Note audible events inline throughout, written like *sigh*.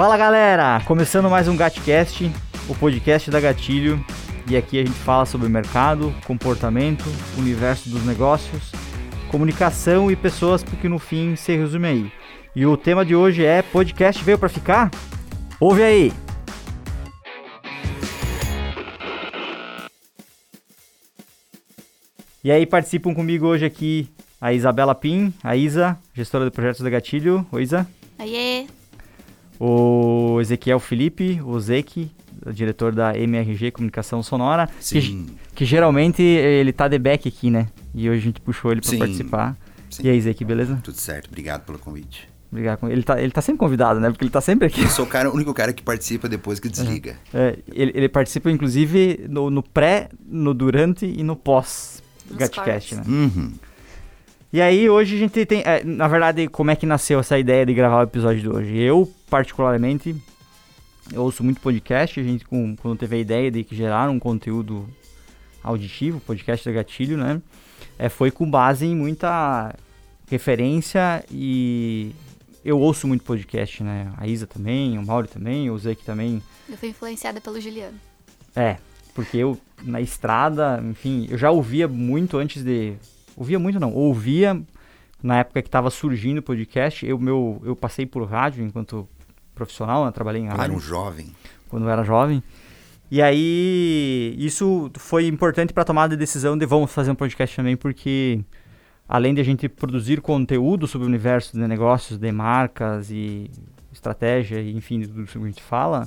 Fala galera, começando mais um Gatcast, o podcast da Gatilho. E aqui a gente fala sobre mercado, comportamento, universo dos negócios, comunicação e pessoas, porque no fim se resume aí. E o tema de hoje é podcast veio para ficar? Ouve aí. E aí participam comigo hoje aqui a Isabela Pim, a Isa, gestora de projetos da Gatilho. Oi, Isa. Oiê. O Ezequiel Felipe, o Zeki, diretor da MRG Comunicação Sonora. Sim. Que, que geralmente ele tá de back aqui, né? E hoje a gente puxou ele para participar. Sim. E aí, Zeki, beleza? Tudo certo, obrigado pelo convite. Obrigado. Ele tá, ele tá sempre convidado, né? Porque ele tá sempre aqui. Eu sou o, cara, o único cara que participa depois que desliga. *laughs* É, ele, ele participa, inclusive, no, no pré, no durante e no pós Nos Gatcast, né? Uhum. E aí, hoje a gente tem. é, na verdade, como é que nasceu essa ideia de gravar o episódio de hoje? Eu, particularmente, eu ouço muito podcast. A gente, com, quando teve a ideia de que gerar um conteúdo auditivo, podcast da Gatilho, né? É, foi com base em muita referência e. Eu ouço muito podcast, né? A Isa também, o Mauro também, o Zeke também. Eu fui influenciada pelo Juliano. É, porque eu na estrada, enfim, eu já ouvia muito antes de. Ouvia muito não, ouvia na época que estava surgindo o podcast. Eu, meu, eu passei por rádio enquanto profissional, né? trabalhei em era rádio um jovem. quando eu era jovem. E aí, isso foi importante para a tomada de decisão de vamos fazer um podcast também, porque além de a gente produzir conteúdo sobre o universo de negócios, de marcas e estratégia, e enfim, de tudo isso que a gente fala,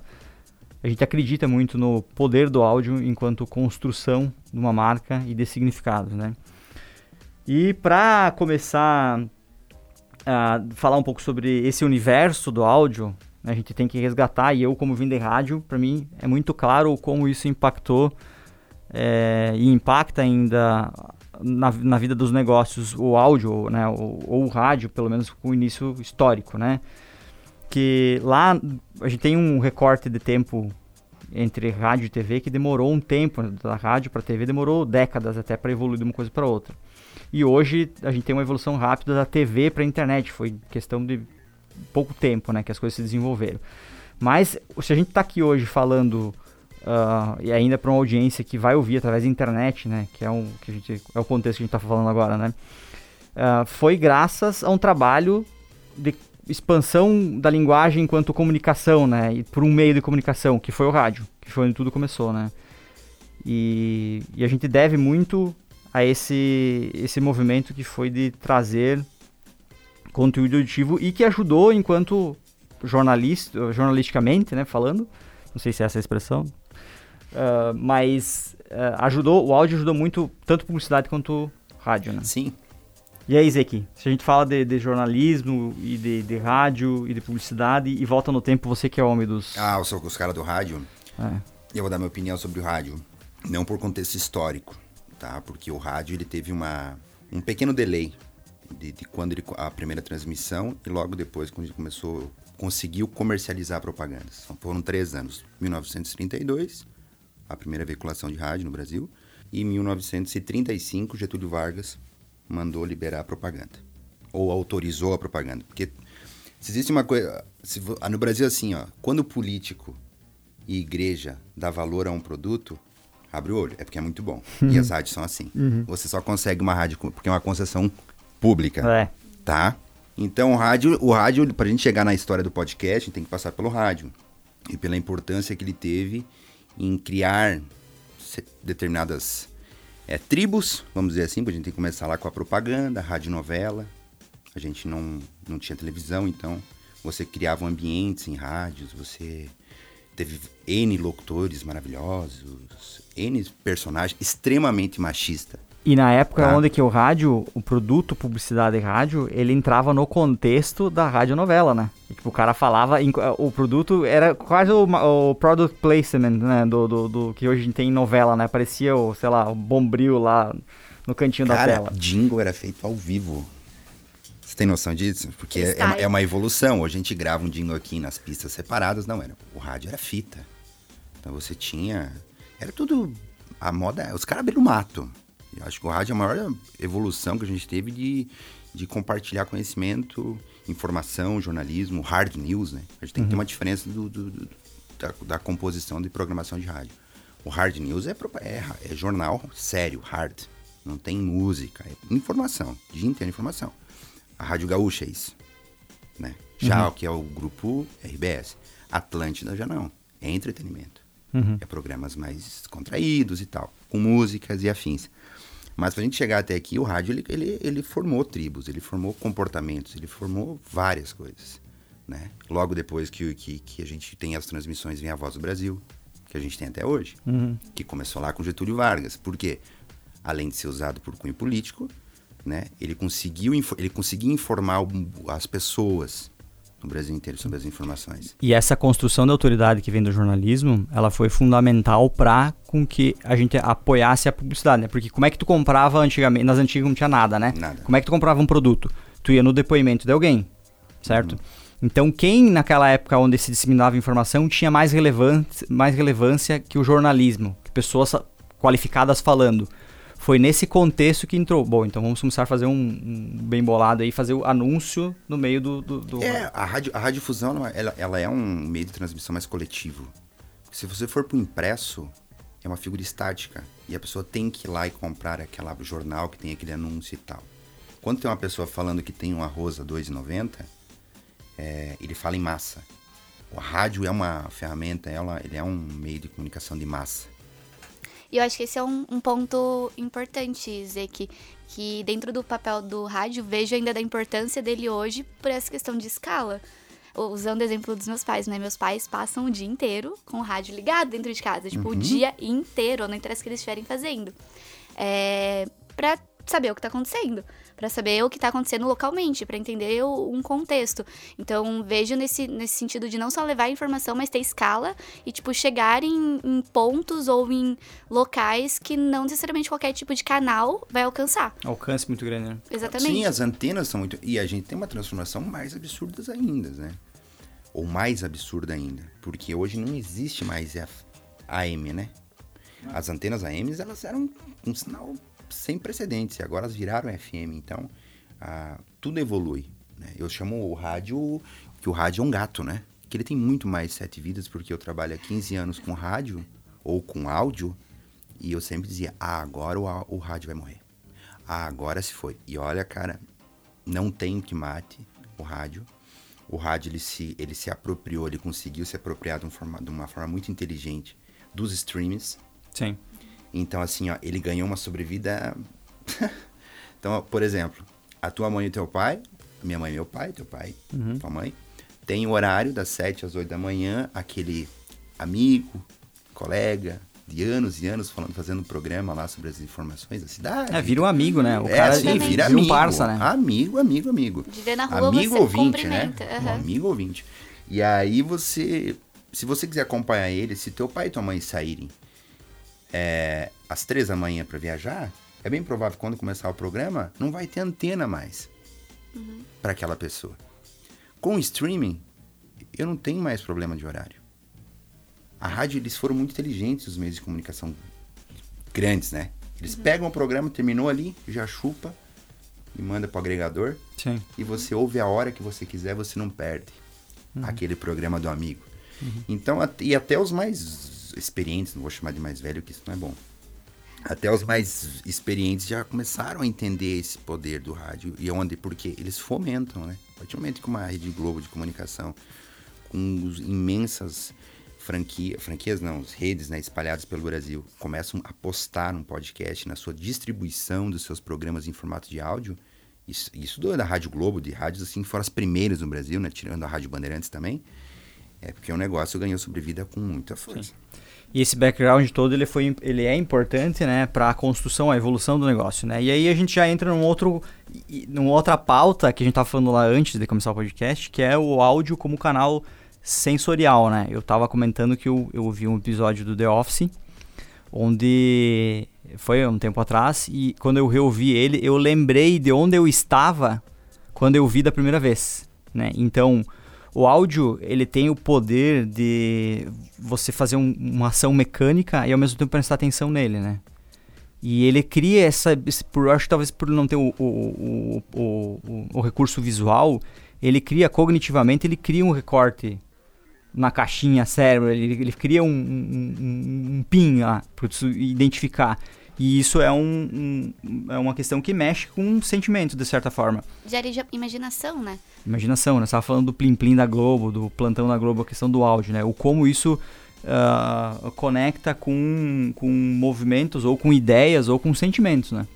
a gente acredita muito no poder do áudio enquanto construção de uma marca e de significados, né? E para começar a falar um pouco sobre esse universo do áudio, né, a gente tem que resgatar, e eu como vim de rádio, para mim é muito claro como isso impactou é, e impacta ainda na, na vida dos negócios o áudio, né, ou, ou o rádio, pelo menos com o início histórico, né? Que lá a gente tem um recorte de tempo entre rádio e TV que demorou um tempo, da rádio para TV demorou décadas até para evoluir de uma coisa para outra. E hoje a gente tem uma evolução rápida da TV para a internet, foi questão de pouco tempo, né, que as coisas se desenvolveram. Mas se a gente está aqui hoje falando ah, e ainda para uma audiência que vai ouvir através da internet, né, que é um que a gente é o contexto que a gente está falando agora, né, ah, foi graças a um trabalho de expansão da linguagem enquanto comunicação, né, e por um meio de comunicação que foi o rádio, que foi onde tudo começou, né. E, e a gente deve muito a esse esse movimento que foi de trazer conteúdo auditivo e que ajudou enquanto jornalista, jornalisticamente, né, falando, não sei se é essa a expressão, ah, mas ah, ajudou, o áudio ajudou muito tanto publicidade quanto rádio, né? Sim. E aí, Zeki, se a gente fala de, de jornalismo e de, de rádio e de publicidade e volta no tempo, você que é o homem dos... Ah, eu sou os caras do rádio. É. Eu vou dar minha opinião sobre o rádio. Não por contexto histórico, tá? Porque o rádio ele teve uma, um pequeno delay de, de quando ele, a primeira transmissão e logo depois quando ele começou, conseguiu comercializar propagandas. Então, foram três anos. 1932, a primeira veiculação de rádio no Brasil. E em 1935, Getúlio Vargas mandou liberar a propaganda. Ou autorizou a propaganda. Porque se existe uma coisa... se no Brasil, assim, ó. Quando político e igreja dá valor a um produto, abre o olho. É porque é muito bom. E as rádios são assim. Você só consegue uma rádio porque é uma concessão pública É, tá? Então o rádio, o rádio, pra gente chegar na história do podcast, a gente tem que passar pelo rádio. E pela importância que ele teve em criar determinadas é, tribos, vamos dizer assim, a gente tem que começar lá com a propaganda, a radionovela. A gente não, não tinha televisão, então você criava ambientes em rádios, você teve N locutores maravilhosos, N personagens extremamente machista. E na época Tá. onde que o rádio, o produto publicidade e rádio, ele entrava no contexto da radionovela, né? E, tipo, o cara falava, o produto era quase o, o product placement, né? Do, do, do que hoje a gente tem em novela, né? Parecia, o, sei lá, o bombril lá no cantinho da Cara, tela. jingle era feito ao vivo. Você tem noção disso? Porque é, é uma evolução. Hoje a gente grava um jingle aqui nas pistas separadas. Não, era. O rádio era fita. Então você tinha. Era tudo. A moda. Os caras abriram o mato. Eu acho que o rádio é a maior evolução que a gente teve de, de compartilhar conhecimento, informação, jornalismo, hard news, né? A gente tem que ter uma diferença do, do- do- da, da composição de programação de rádio. O hard news é, é, é jornal sério, hard. Não tem música, é informação, dia inteiro informação. A Rádio Gaúcha é isso, né? Já o que é o grupo RBS. Atlântida já não, é entretenimento. Uhum. É programas mais contraídos e tal, com músicas e afins. Mas pra gente chegar até aqui, o rádio, ele, ele, ele formou tribos, ele formou comportamentos, ele formou várias coisas, né? Logo depois que, que, que a gente tem as transmissões vem a Voz do Brasil, que a gente tem até hoje, Uhum. que começou lá com Getúlio Vargas. Por quê? Além de ser usado por cunho político, né? Ele conseguiu, ele conseguia informar as pessoas no Brasil inteiro sobre as informações. E essa construção da autoridade que vem do jornalismo, ela foi fundamental para com que a gente apoiasse a publicidade, né? Porque como é que tu comprava antigamente, nas antigas não tinha nada, né? Nada. Como é que tu comprava um produto? Tu ia no depoimento de alguém, certo? Então quem naquela época onde se disseminava informação tinha mais relevância, mais relevância que o jornalismo, que pessoas qualificadas falando. Foi nesse contexto que entrou. Bom, então vamos começar a fazer um, um bem bolado aí, fazer o anúncio no meio do. do, do- É, a, rádio, a radiodifusão, ela, ela- é um meio de transmissão mais coletivo. Se você for pro impresso, é uma figura estática. E a pessoa tem que ir lá e comprar aquela jornal que tem aquele anúncio e tal. Quando tem uma pessoa falando que tem um arroz a R$ 2,90, é, ele fala em massa. O rádio é uma ferramenta, ela, ele é um meio de comunicação de massa. E eu acho que esse é um, um ponto importante, Zé, que, que dentro do papel do rádio, vejo ainda da importância dele hoje por essa questão de escala. Usando o exemplo dos meus pais, né? Meus pais passam o dia inteiro com o rádio ligado dentro de casa. Tipo, o dia inteiro, não interessa o que eles estiverem fazendo. É, pra saber o que tá acontecendo. Pra saber o que tá acontecendo localmente, pra entender o- um contexto. Então, vejo nesse, nesse sentido de não só levar a informação, mas ter escala e, tipo, chegar em, em pontos ou em locais que não necessariamente qualquer tipo de canal vai alcançar. Alcance muito grande, né? Exatamente. Sim, as antenas são muito. E a gente tem uma transformação mais absurda ainda, né? Ou mais absurda ainda. Porque hoje não existe mais a AM, né? As antenas AMs, elas eram um sinal sem precedentes. Agora elas viraram FM. Então, ah, tudo evolui. né? Eu chamo o rádio que o rádio é um gato, né? Que ele tem muito mais sete vidas, porque eu trabalho há 15 anos com rádio ou com áudio. E eu sempre dizia, ah, agora o, o rádio vai morrer. Ah, agora se foi. E olha, cara, não tem que mate o rádio. O rádio ele se, ele se apropriou, ele conseguiu se apropriar de, um forma- de uma forma muito inteligente dos streams. Sim. Então, assim, ó, ele ganhou uma sobrevida. *laughs* então, ó, por exemplo, a tua mãe e o teu pai, minha mãe e meu pai, teu pai, tua mãe, tem o horário das 7 às 8 da manhã, aquele amigo, colega, de anos e anos falando, fazendo um programa lá sobre as informações da cidade. É, vira um amigo, né? O É, cara sim, Exatamente. vira vira amigo. um parça, né? Amigo, amigo, amigo. De ver na rua, amigo você ouvinte, né? cumprimenta, Um amigo ouvinte. E aí você, se você quiser acompanhar ele, se teu pai e tua mãe saírem é, às três da manhã para viajar, é bem provável que quando começar o programa, não vai ter antena mais para aquela pessoa. Com o streaming, eu não tenho mais problema de horário. A rádio, eles foram muito inteligentes, os meios de comunicação grandes, né? Eles pegam o programa, terminou ali, já chupa e manda pro agregador Sim. e você ouve a hora que você quiser, você não perde aquele programa do amigo. Então, at- e até os mais experientes, não vou chamar de mais velho, que isso não é bom. Até os mais experientes já começaram a entender esse poder do rádio e onde, porque eles fomentam, né? A partir do momento que uma rede Globo de comunicação com imensas franquia, franquias, não, redes né, espalhadas pelo Brasil, começam a postar um podcast na sua distribuição dos seus programas em formato de áudio, isso, isso da Rádio Globo, de rádios assim, foram as primeiras no Brasil, né, tirando a Rádio Bandeirantes também, é porque o negócio ganhou sobrevida com muita força. E esse background todo ele foi ele é importante, né, para a construção, a evolução do negócio, né? E aí a gente já entra num outro numa outra pauta que a gente tava falando lá antes de começar o podcast, que é o áudio como canal sensorial, né? Eu tava comentando que eu, eu vi um episódio do The Office onde foi um tempo atrás e quando eu reouvi ele, eu lembrei de onde eu estava quando eu vi da primeira vez, né? Então, o áudio, ele tem o poder de você fazer um- uma ação mecânica e ao mesmo tempo prestar atenção nele, né? E ele cria essa. esse- Por, acho que talvez por não ter o, o, o, o, recurso visual, ele cria cognitivamente, ele cria um recorte na caixinha cérebro, ele, ele cria um, um, um- um pin lá para identificar. E isso é, um, um- é uma questão que mexe com sentimento, de certa forma. Gera imaginação, né? Imaginação, né? Você tava falando do Plim Plim da Globo, do plantão da Globo, a questão do áudio, né? O como isso ah, conecta com, com movimentos, ou com ideias, ou com sentimentos, né?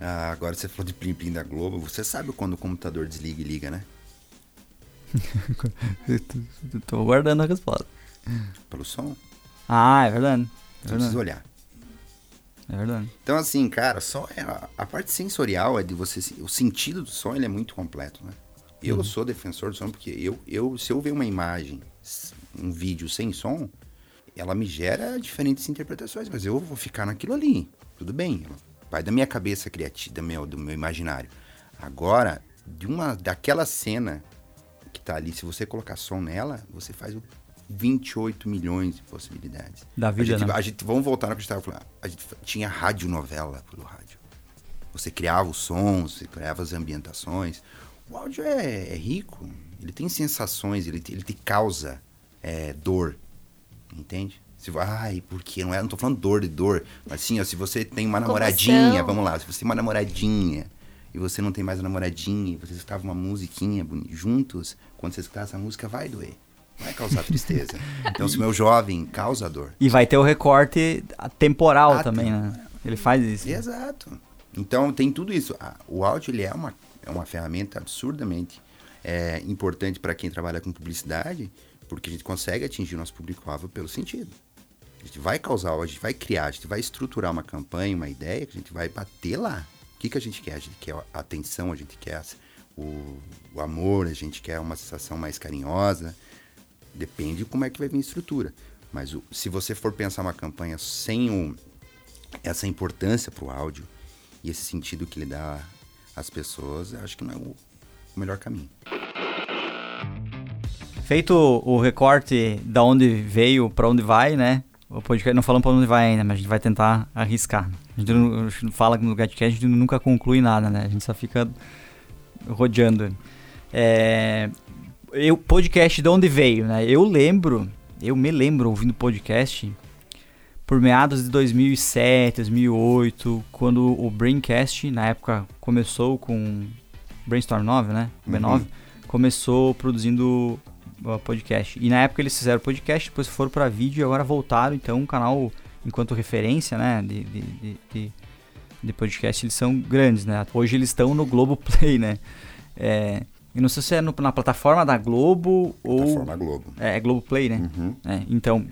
Ah, agora você falou de Plim Plim da Globo. Você sabe quando o computador desliga e liga, né? *laughs* Tô aguardando a resposta. Pelo som. Ah, é verdade. É verdade. olhar. É verdade. Então, assim, cara, só é a, a parte sensorial é de você. O sentido do som ele é muito completo, né? Eu sou defensor do som porque eu, eu, se eu ver uma imagem, um vídeo sem som, ela me gera diferentes interpretações, mas eu vou ficar naquilo ali. Tudo bem. Vai da minha cabeça criativa, do meu, do meu imaginário. Agora, de uma daquela cena que tá ali, se você colocar som nela, você faz o 28 milhões de possibilidades. Da vida, a gente, né? a gente- vamos voltar no que a gente estava falando. A gente tinha radionovela pelo rádio. Você criava os sons, você criava as ambientações. O áudio é, é rico, ele tem sensações, ele, te- ele te causa é, dor, entende? Se, ai, por quê? Não, é, não tô falando dor de dor, mas sim, ó, se você tem uma namoradinha, vamos lá, se você tem uma namoradinha e você não tem mais a namoradinha, e você escutava uma musiquinha juntos, quando você escutar essa música vai doer, vai causar tristeza. então, se o meu jovem causa dor, E vai ter o recorte temporal Ah, também, tem. né? Ele faz isso. Exato. Então tem tudo isso. Ah, O áudio ele é uma, é uma ferramenta absurdamente é, importante para quem trabalha com publicidade, porque a gente consegue atingir o nosso público-alvo pelo sentido. A gente vai causar, a gente vai criar, a gente vai estruturar uma campanha, uma ideia, que a gente vai bater lá. O que, que a gente quer? A gente quer a atenção, a gente quer o, o amor, a gente quer uma sensação mais carinhosa. Depende de como é que vai vir a estrutura. Mas o- se você for pensar uma campanha sem o, essa importância para o áudio e esse sentido que ele dá às pessoas, acho que não é o, o melhor caminho. Feito o recorte da onde veio pra onde vai, né? O podcast não falamos pra onde vai ainda, mas a gente vai tentar arriscar. A gente não, fala no Gatcast, a gente nunca conclui nada, né? A gente só fica rodeando. É, eu, podcast de onde veio, né? Eu lembro, eu me lembro ouvindo podcast por meados de 2007, 2008, quando o Braincast, na época, começou com Brainstorm 9, né? O B9, Uhum. começou produzindo uh, podcast. E na época eles fizeram podcast, depois foram para vídeo e agora voltaram. Então, um canal, enquanto referência, né, de, de, de, de- de podcast, eles são grandes, né? Hoje eles estão no Globoplay, né? É, eu não sei se é no- na plataforma da Globo ou... Plataforma Globo. É, é Globoplay, né? Uhum. É, então,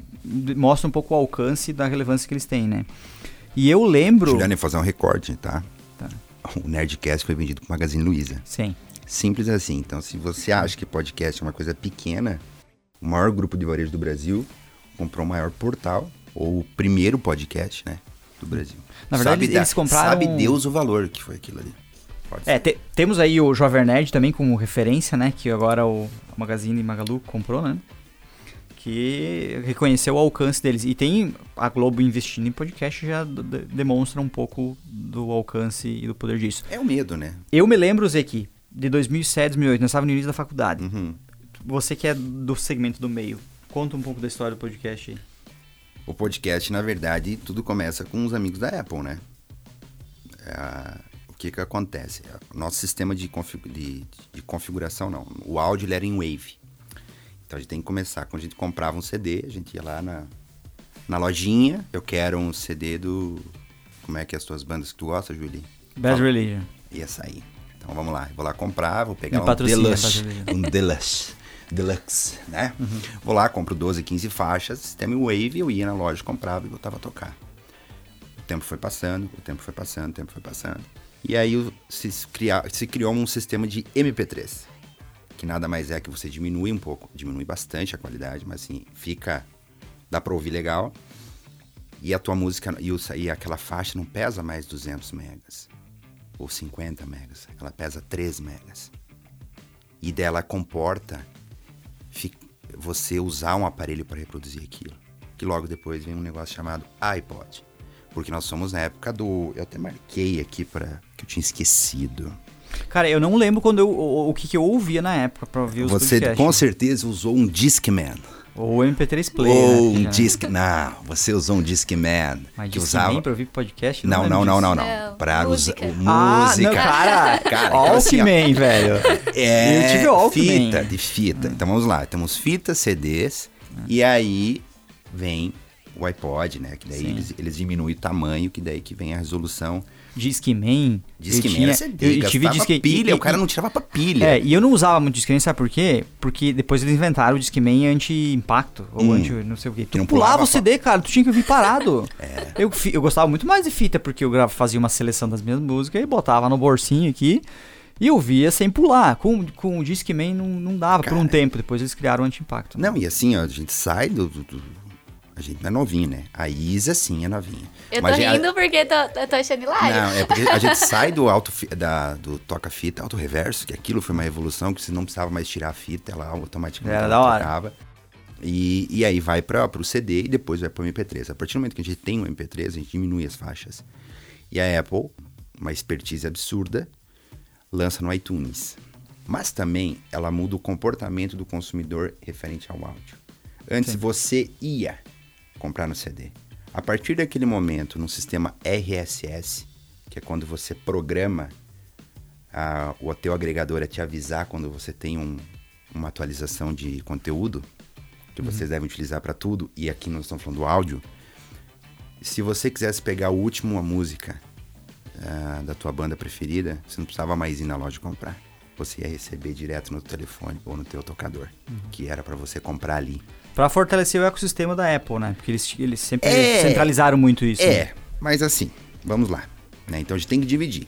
mostra um pouco o alcance da relevância que eles têm, né? E eu lembro... Juliano, fazer um recorte, tá? Tá. O Nerdcast foi vendido pro Magazine Luiza. Sim. Simples assim. Então, se você acha que podcast é uma coisa pequena, o maior grupo de varejo do Brasil comprou o maior portal, ou o primeiro podcast, né? Do Brasil. Na verdade, Sabe eles compraram- Sabe Deus o valor que foi aquilo ali. É, te- temos aí o Jovem Nerd também como referência, né? Que agora o Magazine Magalu comprou, né? Que reconheceu o alcance deles. E tem a Globo investindo em podcast já demonstra um pouco do alcance e do poder disso. É o medo, né? Eu me lembro, Zeki, de 2007, 2008, nós estávamos no início da faculdade. Uhum. Você que é do segmento do meio, conta um pouco da história do podcast aí. O podcast, na verdade, tudo começa com os amigos da Apple, né? É, que que acontece? O nosso sistema de, confi- de- de configuração, não. O áudio era em Wave. Então a gente tem que começar. Quando a gente comprava um CD, a gente ia lá na, na lojinha. Eu quero um CD do... Como é que é as tuas bandas que tu gosta, Julie? Bad Fala. Religion. Ia sair. Então vamos lá. Eu vou lá comprar, vou pegar Me um Deluxe. Um Deluxe. Deluxe, né? Uhum. Vou lá, compro 12, 15 faixas, sistema Wave, eu ia na loja, comprava e voltava a tocar. O tempo foi passando, o tempo foi passando, o tempo foi passando. E aí se, se criou um sistema de MP3, que nada mais é que você diminui um pouco, diminui bastante a qualidade, mas assim, fica, dá pra ouvir legal. E a tua música, e, o, e aquela faixa não pesa mais 200 megas, ou 50 megas, ela pesa 3 megas. E dela comporta você usar um aparelho para reproduzir aquilo. Que logo depois vem um negócio chamado iPod. Porque nós somos na época do. Eu até marquei aqui para que eu tinha esquecido. Cara, eu não lembro quando eu, o, o que, que eu ouvia na época pra ouvir os Você podcasts. com certeza usou um Discman. Ou MP3 Player. Ou né, um Disc. Não, você usou um Discman. Mas que Discman usava. pra ouvir podcast? Não, não, não, não, não. Não, Pra usar. música. Ah, Música. não, cara. Cara, então assim, Walkman, velho. É, Eu tive Walkman. fita, de fita. Então vamos lá, temos fitas, CDs, e aí vem o iPod, né? Que daí Sim. eles, eles diminuem o tamanho, que daí que vem a resolução. Discman. Disque eu era CD, eu tive Disque pilha, e- o cara não tirava pra pilha. É, e eu não usava muito Discman, sabe por quê? Porque depois eles inventaram o Discman anti-impacto, ou Hum. anti não sei o quê. Tu não pulava pulava o CD, cara, tu tinha que ouvir parado. *laughs* É. eu, eu gostava muito mais de fita, porque eu fazia uma seleção das minhas músicas e botava no bolsinho aqui e ouvia sem pular. Com, com o Discman não, não dava por um Cara. tempo, depois eles criaram o anti-impacto. Não, e assim, ó, a gente sai do- do- a gente não é novinho, né? A Isa, sim, é novinha. Eu tô Mas a- rindo porque tô, eu tô achando hilário. Não, é porque a gente *laughs* sai do alto fi- da, do toca-fita, alto reverso, que aquilo foi uma revolução, que você não precisava mais tirar a fita, ela automaticamente Era ela da hora. tocava. E, e aí vai para o CD e depois vai para o MP3. A partir do momento que a gente tem um MP3, a gente diminui as faixas. E a Apple, uma expertise absurda, lança no iTunes. Mas também ela muda o comportamento do consumidor referente ao áudio. Antes Sim. você ia comprar no CD. A partir daquele momento, no sistema RSS, que é quando você programa a, o teu agregador a te avisar quando você tem um- uma atualização de conteúdo, que vocês devem utilizar para tudo, e aqui nós estamos falando do áudio. Se você quisesse pegar o último a música ah, da tua banda preferida, você não precisava mais ir na loja comprar. Você ia receber direto no telefone ou no teu tocador, que era para você comprar ali. Pra fortalecer o ecossistema da Apple, né? Porque eles, eles sempre É. centralizaram muito isso. né? É, mas assim, vamos lá. né? Então a gente tem que dividir,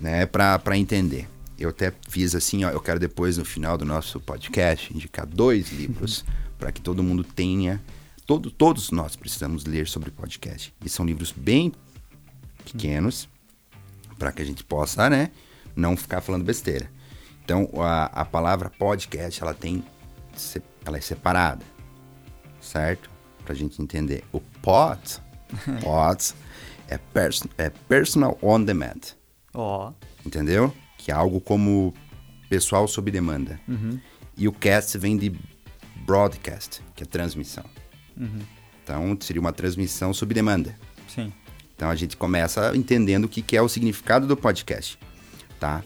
né? Pra entender. Eu até fiz assim, ó, eu quero depois no final do nosso podcast indicar dois *laughs* livros para que todo mundo tenha. Todo, todos nós precisamos ler sobre podcast. E são livros bem pequenos para que a gente possa, né, não ficar falando besteira. Então a, a palavra podcast ela tem, ela é separada, certo? Pra gente entender. O pod, *laughs* pod é, perso- é personal on demand, Ó. entendeu? Que é algo como pessoal sob demanda. E o cast vem de broadcast, que é transmissão. Então seria uma transmissão sob demanda. Sim. Então a gente começa entendendo o que, que é o significado do podcast, tá?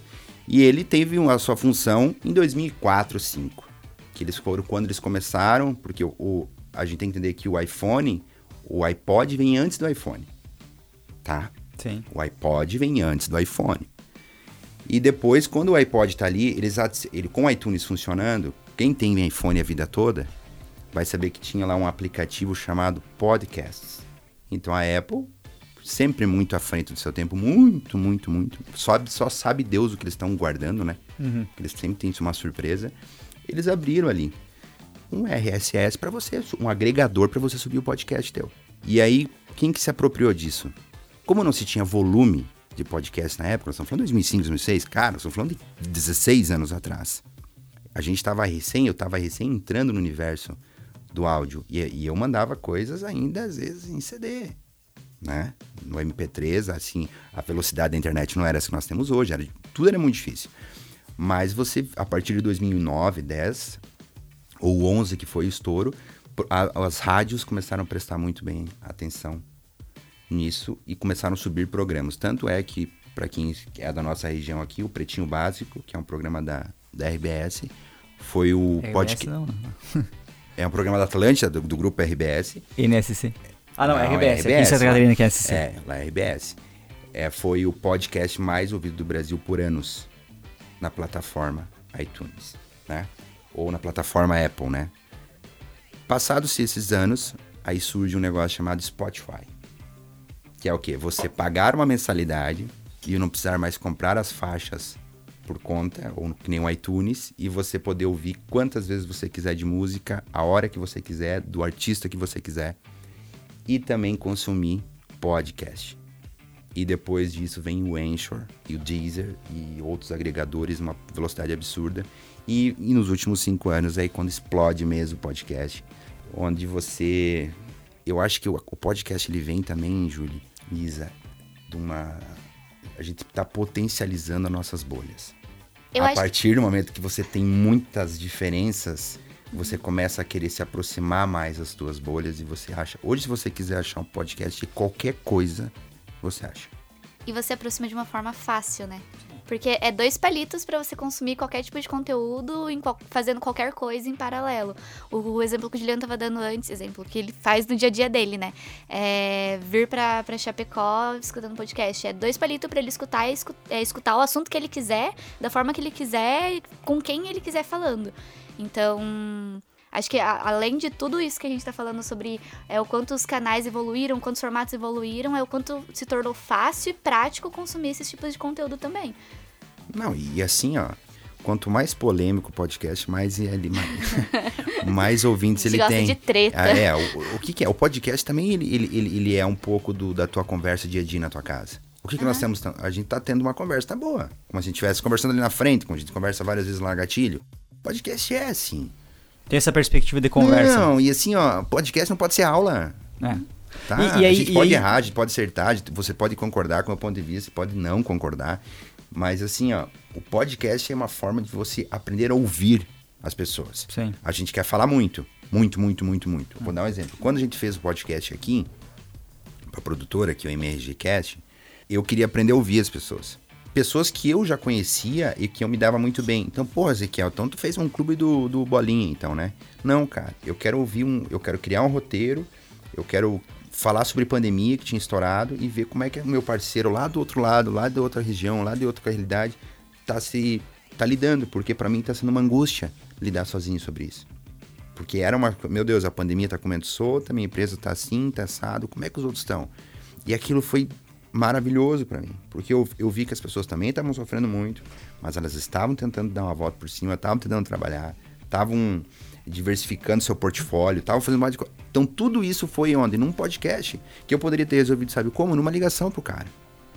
E ele teve uma, a sua função em 2004, 2005, que eles foram quando eles começaram, porque o, o- a gente tem que entender que o iPhone, o iPod vem antes do iPhone, tá? Sim. O iPod vem antes do iPhone. E depois, quando o iPod tá ali, eles, ele, com o iTunes funcionando, quem tem iPhone a vida toda, vai saber que tinha lá um aplicativo chamado Podcasts. Então a Apple, sempre muito à frente do seu tempo, muito, muito, muito, só, só sabe Deus o que eles estão guardando, né? Eles sempre têm uma surpresa. Eles abriram ali um RSS para você, um agregador para você subir o podcast teu. E aí, quem que se apropriou disso? Como não se tinha volume de podcast na época, nós estamos falando de 2005, 2006, cara, nós estamos falando de 16 anos atrás. A gente estava recém, eu estava recém entrando no universo do áudio e, e eu mandava coisas ainda às vezes em CD, né? No MP3, assim, a velocidade da internet não era essa que nós temos hoje, era, tudo era muito difícil. Mas você, a partir de 2009, 10 ou 11 que foi o estouro, a- as rádios começaram a prestar muito bem atenção nisso e começaram a subir programas. Tanto é que, para quem é da nossa região aqui, o Pretinho Básico, que é um programa da, da RBS, foi o RBS podcast. não. *laughs* É um programa da Atlântida, do, do grupo RBS. NSC. Ah, não, Não, RBS. Aqui em RBS, Santa Catarina que é SC. É, lá é RBS. É, foi o podcast mais ouvido do Brasil por anos na plataforma iTunes, né? Ou na plataforma Apple, né? Passados esses anos, aí surge um negócio chamado Spotify. Que é o quê? Você pagar uma mensalidade e não precisar mais comprar as faixas por conta, ou que nem o iTunes, e você poder ouvir quantas vezes você quiser de música, a hora que você quiser, do artista que você quiser e também consumir podcast. E depois disso vem o Anchor e o Deezer e outros agregadores, uma velocidade absurda. E, e nos últimos cinco anos aí quando explode mesmo o podcast, onde você, eu acho que o, o podcast ele vem também, Julie, Isa, de uma. A gente está potencializando as nossas bolhas. Eu a partir do momento que você tem muitas diferenças, você começa a querer se aproximar mais das tuas bolhas e você acha. Hoje, se você quiser achar um podcast de qualquer coisa, você acha. E você aproxima de uma forma fácil, né? Porque é dois palitos pra você consumir qualquer tipo de conteúdo, em fazendo qualquer coisa em paralelo. O, exemplo que o Juliano tava dando antes, exemplo que ele faz no dia a dia dele, né? É vir pra, pra Chapecó escutando podcast. É dois palitos pra ele escutar, escu- é, escutar o assunto que ele quiser, da forma que ele quiser, com quem ele quiser falando. Então, acho que a- além de tudo isso que a gente tá falando sobre é, o quanto os canais evoluíram, quantos formatos evoluíram, é o quanto se tornou fácil e prático consumir esses tipos de conteúdo também. Não, e assim, ó. Quanto mais polêmico o podcast, mais ele mais, *laughs* mais ouvintes ele gosta tem. de treta. Ah, é, o, o que, que é? O podcast também ele, ele, ele, ele é um pouco do, da tua conversa dia a dia na tua casa. O que, que nós temos? A gente tá tendo uma conversa tá boa. Como se a gente estivesse conversando ali na frente, como a gente conversa várias vezes lá no gatilho. Podcast é assim. Tem essa perspectiva de conversa. Não, e assim, ó, podcast não pode ser aula. É. Tá? E- e aí- a gente pode aí- errar, a gente pode acertar, a você pode concordar com o meu ponto de vista, pode não concordar. Mas assim, ó, o podcast é uma forma de você aprender a ouvir as pessoas. Sim. A gente quer falar muito. Muito, muito, muito, muito. Vou dar um exemplo. Quando a gente fez o podcast aqui, pra produtora, aqui, o MRG Cast, eu queria aprender a ouvir as pessoas. Pessoas que eu já conhecia e que eu me dava muito bem. Então, porra, Ezequiel, então tu fez um clube do, do Bolinha, então, né? Não, cara, eu quero ouvir um. Eu quero criar um roteiro, eu quero falar sobre pandemia que tinha estourado e ver como é que o meu parceiro lá do outro lado, lá de outra região, lá de outra realidade, tá se. tá lidando, porque pra mim tá sendo uma angústia lidar sozinho sobre isso. Porque era uma. Meu Deus, a pandemia tá comendo solta, minha empresa tá assim, tá assado, como é que os outros estão? E aquilo foi maravilhoso para mim, porque eu, eu vi que as pessoas também estavam sofrendo muito, mas elas estavam tentando dar uma volta por cima, estavam tentando trabalhar, estavam diversificando seu portfólio, estavam fazendo mais de Então tudo isso foi onde? Num podcast, que eu poderia ter resolvido, sabe como? Numa ligação pro cara.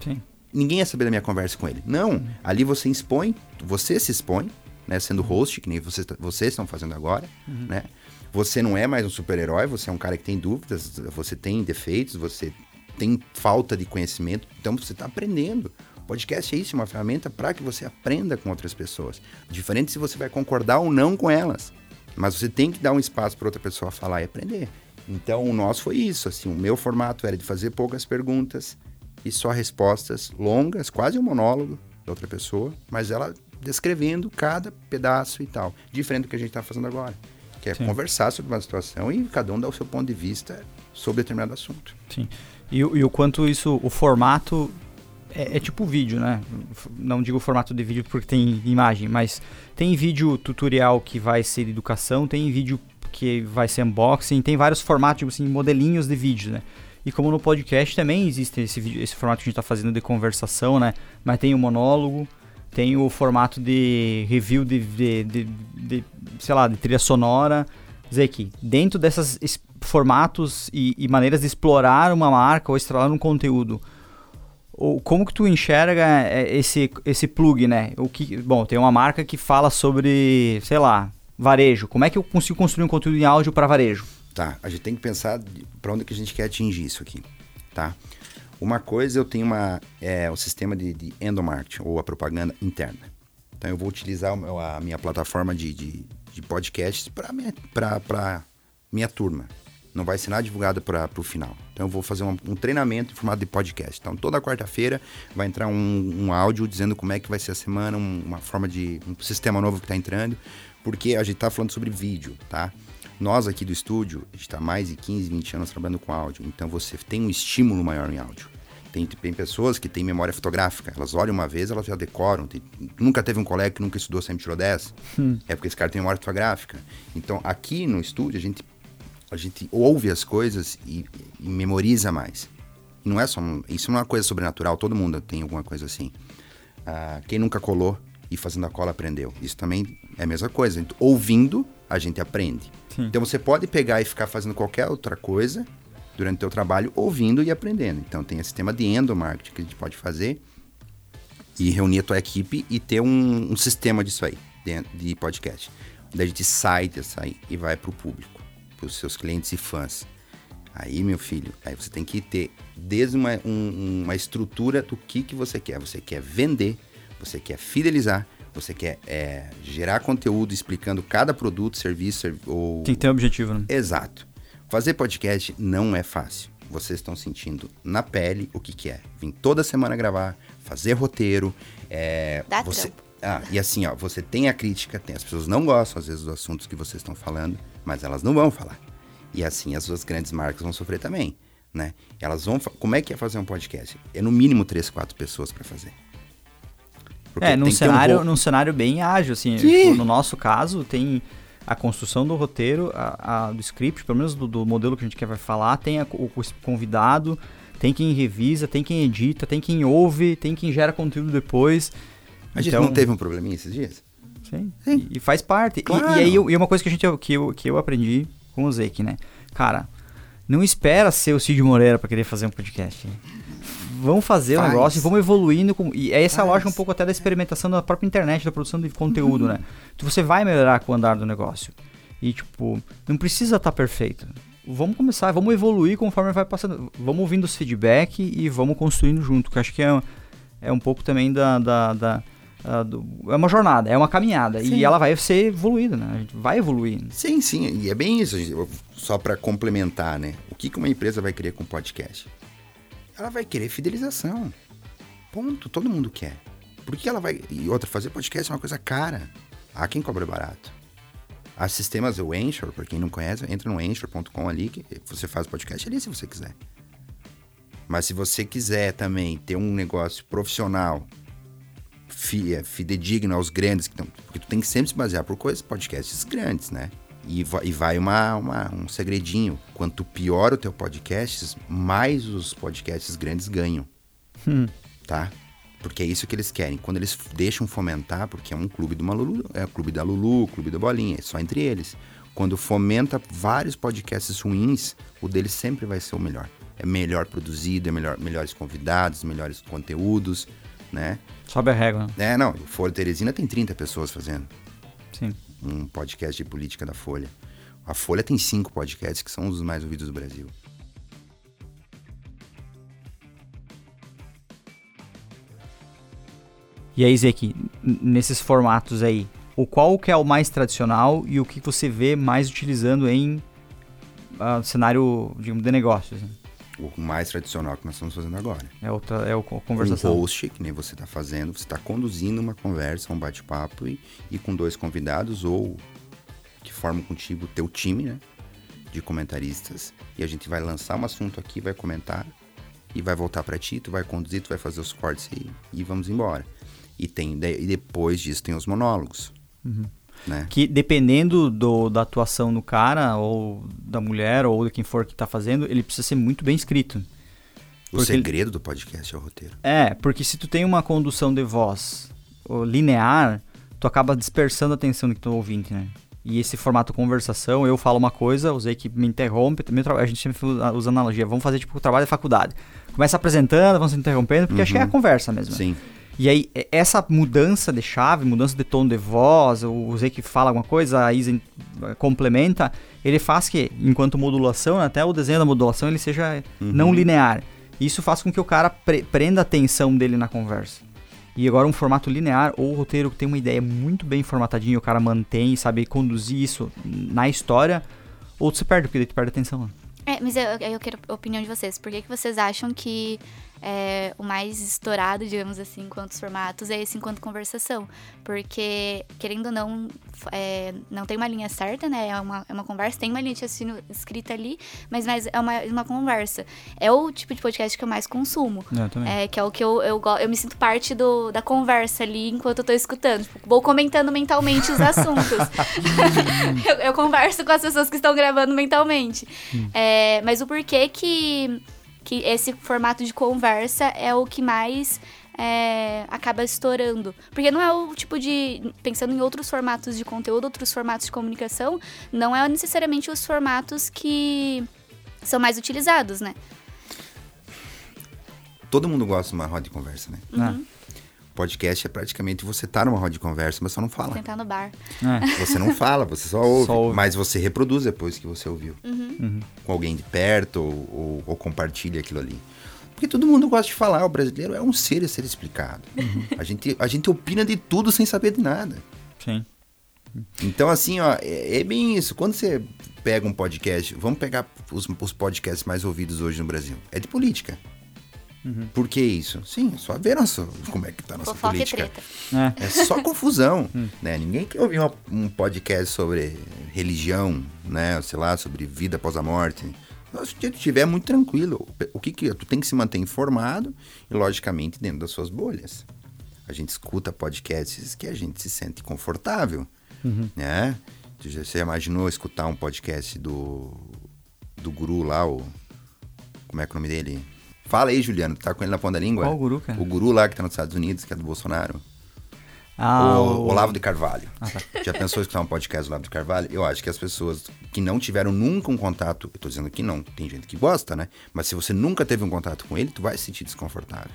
Sim. Ninguém ia saber da minha conversa com ele. Não, ali você expõe, você se expõe, né, sendo host, que nem você, vocês estão fazendo agora, né? Você não é mais um super-herói, você é um cara que tem dúvidas, você tem defeitos, você tem falta de conhecimento, então você está aprendendo. Podcast é isso, é uma ferramenta para que você aprenda com outras pessoas. Diferente se você vai concordar ou não com elas. Mas você tem que dar um espaço para outra pessoa falar e aprender. Então o nosso foi isso, assim, o meu formato era de fazer poucas perguntas e só respostas longas, quase um monólogo da outra pessoa, mas ela descrevendo cada pedaço e tal. Diferente do que a gente está fazendo agora. Que é Sim. conversar sobre uma situação e cada um dá o seu ponto de vista sobre determinado assunto. Sim. E, e o quanto isso, o formato é, é tipo vídeo, né? Não digo formato de vídeo porque tem imagem, mas tem vídeo tutorial que vai ser educação, tem vídeo que vai ser unboxing, tem vários formatos, tipo assim, modelinhos de vídeo, né? E como no podcast também existe esse, vídeo, esse formato que a gente tá fazendo de conversação, né? Mas tem o monólogo, tem o formato de review de, de, de, de, sei lá, de trilha sonora. Quer dizer que dentro desses es- formatos e, e maneiras de explorar uma marca ou estralar um conteúdo, ou como que tu enxerga é, esse, esse plug, né? O que, bom, tem uma marca que fala sobre, sei lá, varejo. Como é que eu consigo construir um conteúdo em áudio para varejo? Tá, a gente tem que pensar para onde que a gente quer atingir isso aqui, tá? Uma coisa, eu tenho uma, é, o sistema de, de endomarketing, ou a propaganda interna. Então, eu vou utilizar a minha plataforma de, de, de podcasts para pra minha turma. Não vai ser nada divulgado para o final. Então, eu vou fazer um, um treinamento em formato de podcast. Então, toda quarta-feira vai entrar um, um áudio dizendo como é que vai ser a semana, um- uma forma de... um sistema novo que está entrando. Porque a gente está falando sobre vídeo, tá? Nós aqui do estúdio, a gente está mais de 15, 20 anos trabalhando com áudio, então você tem um estímulo maior em áudio. Tem, tem pessoas que têm memória fotográfica, elas olham uma vez, elas já decoram. Tem- nunca teve um colega que nunca estudou, sempre tirou 10. É porque esse cara tem memória fotográfica. Então, aqui no estúdio, a gente, a gente ouve as coisas e, e memoriza mais. E não é só. isso não é uma coisa sobrenatural, todo mundo tem alguma coisa assim. Ah, quem nunca colou e fazendo a cola aprendeu. Isso também é a mesma coisa. Então, ouvindo, a gente aprende. Sim. Então você pode pegar e ficar fazendo qualquer outra coisa durante o teu trabalho, ouvindo e aprendendo. Então tem esse sistema de endomarketing que a gente pode fazer e reunir a tua equipe e ter um, um sistema disso aí, de, de podcast. Daí a gente sai dessa aí e vai para o público, para os seus clientes e fãs. Aí, meu filho, aí você tem que ter desde uma, um- uma estrutura do que, que você quer. Você quer vender, você quer fidelizar, você quer é, gerar conteúdo explicando cada produto, serviço servi- ou Tem que ter um objetivo, né? Exato. Fazer podcast não é fácil. Vocês estão sentindo na pele o que, que é. Vim toda semana gravar, fazer roteiro. É, Dá você... trampo. Ah, e assim, ó, você tem a crítica, tem, as pessoas não gostam às vezes dos assuntos que vocês estão falando, mas elas não vão falar. E assim, as suas grandes marcas vão sofrer também, né? Elas vão. Como é que é fazer um podcast? É no mínimo três, quatro pessoas para fazer. Porque É, num um cenário, vo- num cenário bem ágil, assim. Sim. Tipo, no nosso caso, tem a construção do roteiro, a, a- do script, pelo menos do, do modelo que a gente quer falar, tem a- o, o convidado, tem quem revisa, tem quem edita, tem quem ouve, tem quem gera conteúdo depois. A gente Então, não teve um probleminha esses dias? Sim. Sim. E, e faz parte. E- Claro. E, aí, eu- e uma coisa que, a gente, que, eu, que eu aprendi com o Zeke, né? Cara, não espera ser o Cid Moreira pra querer fazer um podcast. Vamos fazer o Faz. negócio e vamos evoluindo. Com, e é essa Faz. lógica um pouco até da experimentação da própria internet, da produção de conteúdo, né? Então você vai melhorar com o andar do negócio. E, tipo, não precisa estar perfeito. Vamos começar, vamos evoluir conforme vai passando. Vamos ouvindo os feedback e vamos construindo junto. Que eu acho que é, é um pouco também da. da, da- ah, do- é uma jornada, é uma caminhada. Sim. E ela vai ser evoluída, né? A gente vai evoluir. Sim, sim, e é bem isso. gente. Só para complementar, né? O que, que uma empresa vai querer com podcast? Ela vai querer fidelização. Ponto. Todo mundo quer. Por que ela vai. E outra, fazer podcast é uma coisa cara. Há quem cobre barato. Há sistemas, o Anchor, pra quem não conhece, entra no Anchor.com ali, que você faz podcast ali se você quiser. Mas se você quiser também ter um negócio profissional, fi, é, fidedigno aos grandes, que tão- porque tu tem que sempre se basear por coisas, podcasts grandes, né? E, va- e vai uma, uma- um segredinho. Quanto pior o teu podcast, mais os podcasts grandes ganham, Hum. tá? Porque é isso que eles querem. Quando eles deixam fomentar, porque é um clube de uma Lulu, é o clube da Lulu, o clube da Bolinha, é só entre eles. Quando fomenta vários podcasts ruins, o deles sempre vai ser o melhor. É melhor produzido, é melhor, melhores convidados, melhores conteúdos, né? Sobe a régua? É, não, o Folha Teresina tem 30 pessoas fazendo Sim. um podcast de política da Folha. A Folha tem cinco podcasts que são os mais ouvidos do Brasil. E aí, Zeke, nesses formatos aí, o qual que é o mais tradicional e o que você vê mais utilizando em ah, cenário digamos, de negócios? né? O mais tradicional que nós estamos fazendo agora. É, outra, é o co- conversação. Um host, que nem você está fazendo, você está conduzindo uma conversa, um bate-papo e, e com dois convidados ou que formam contigo o teu time, né? De comentaristas. E a gente vai lançar um assunto aqui, vai comentar e vai voltar para ti, tu vai conduzir, tu vai fazer os cortes e, e vamos embora. E, tem, e depois disso tem os monólogos. Né? Que dependendo do, da atuação do cara, ou da mulher, ou de quem for que tá fazendo, ele precisa ser muito bem escrito. O Porque ele- segredo do podcast é o roteiro. É, porque se tu tem uma condução de voz linear, tu acaba dispersando a atenção do que tu ouvinte, né? E esse formato conversação, eu falo uma coisa, usei que me interrompe, a gente sempre usa analogia, vamos fazer tipo o trabalho da faculdade. Começa apresentando, vamos se interrompendo, porque acho que é a conversa mesmo. né? E aí, e- essa mudança de chave, mudança de tom de voz, o Zé que fala alguma coisa, a Isa eh, complementa, ele faz que, enquanto modulação, até o desenho da modulação, ele seja não linear. Isso faz com que o cara pre- prenda a atenção dele na conversa. E agora um formato linear ou roteiro que tem uma ideia muito bem formatadinho, o cara mantém, sabe conduzir isso na história, ou tu se perde, porque daí tu perde a atenção. né? É, mas eu, eu quero a opinião de vocês. Por que, que vocês acham que é, o mais estourado, digamos assim, enquanto os formatos, é esse enquanto conversação? Porque, querendo ou não, é, não tem uma linha certa, né? É uma, é uma conversa, tem uma linha de raciocínio escrita ali, mas, mas é uma, uma conversa. É o tipo de podcast que eu mais consumo. Eu também. É, que é o que eu, eu, eu me sinto parte do, da conversa ali enquanto eu tô escutando. Tipo, vou comentando mentalmente os assuntos. *laughs* eu, eu converso com as pessoas que estão gravando mentalmente. É, mas o porquê que, que esse formato de conversa é o que mais é, acaba estourando. Porque não é o tipo de. Pensando em outros formatos de conteúdo, outros formatos de comunicação, não é necessariamente os formatos que são mais utilizados, né? Todo mundo gosta de uma roda de conversa, né? Né? Podcast é praticamente você tá numa roda de conversa, mas só não fala. Sentar no bar. É. Você não fala, você só ouve, Só ouve. mas você reproduz depois que você ouviu. com alguém de perto ou, ou, ou compartilha aquilo ali. Porque todo mundo gosta de falar, o brasileiro é um ser a ser explicado. A, gente, a gente opina de tudo sem saber de nada. Sim. Então, assim, ó, é, é bem isso. Quando você pega um podcast, vamos pegar os, os podcasts mais ouvidos hoje no Brasil. É de política. Por que isso? Sim, só ver nossa, como é que tá a nossa Fofoca e política. É. É só confusão, *laughs* né? Ninguém quer ouvir uma- um podcast sobre religião, né? Sei lá, sobre vida após a morte. Mas Se tu estiver muito tranquilo, o que que tu tem que se manter informado e logicamente dentro das suas bolhas. A gente escuta podcasts que a gente se sente confortável, né? Tu já, você imaginou escutar um podcast do do guru lá, o como é que é o nome dele? Fala aí, Juliano, tu tá com ele na ponta da língua? Qual guru, cara? O guru lá que tá nos Estados Unidos, que é do Bolsonaro. Ah, o, Olavo de Carvalho. Ah, tá. *laughs* Já pensou em escutar um podcast do Olavo de Carvalho? Eu acho que as pessoas que não tiveram nunca um contato, eu tô dizendo que não, tem gente que gosta, né? Mas se você nunca teve um contato com ele, tu vai se sentir desconfortável,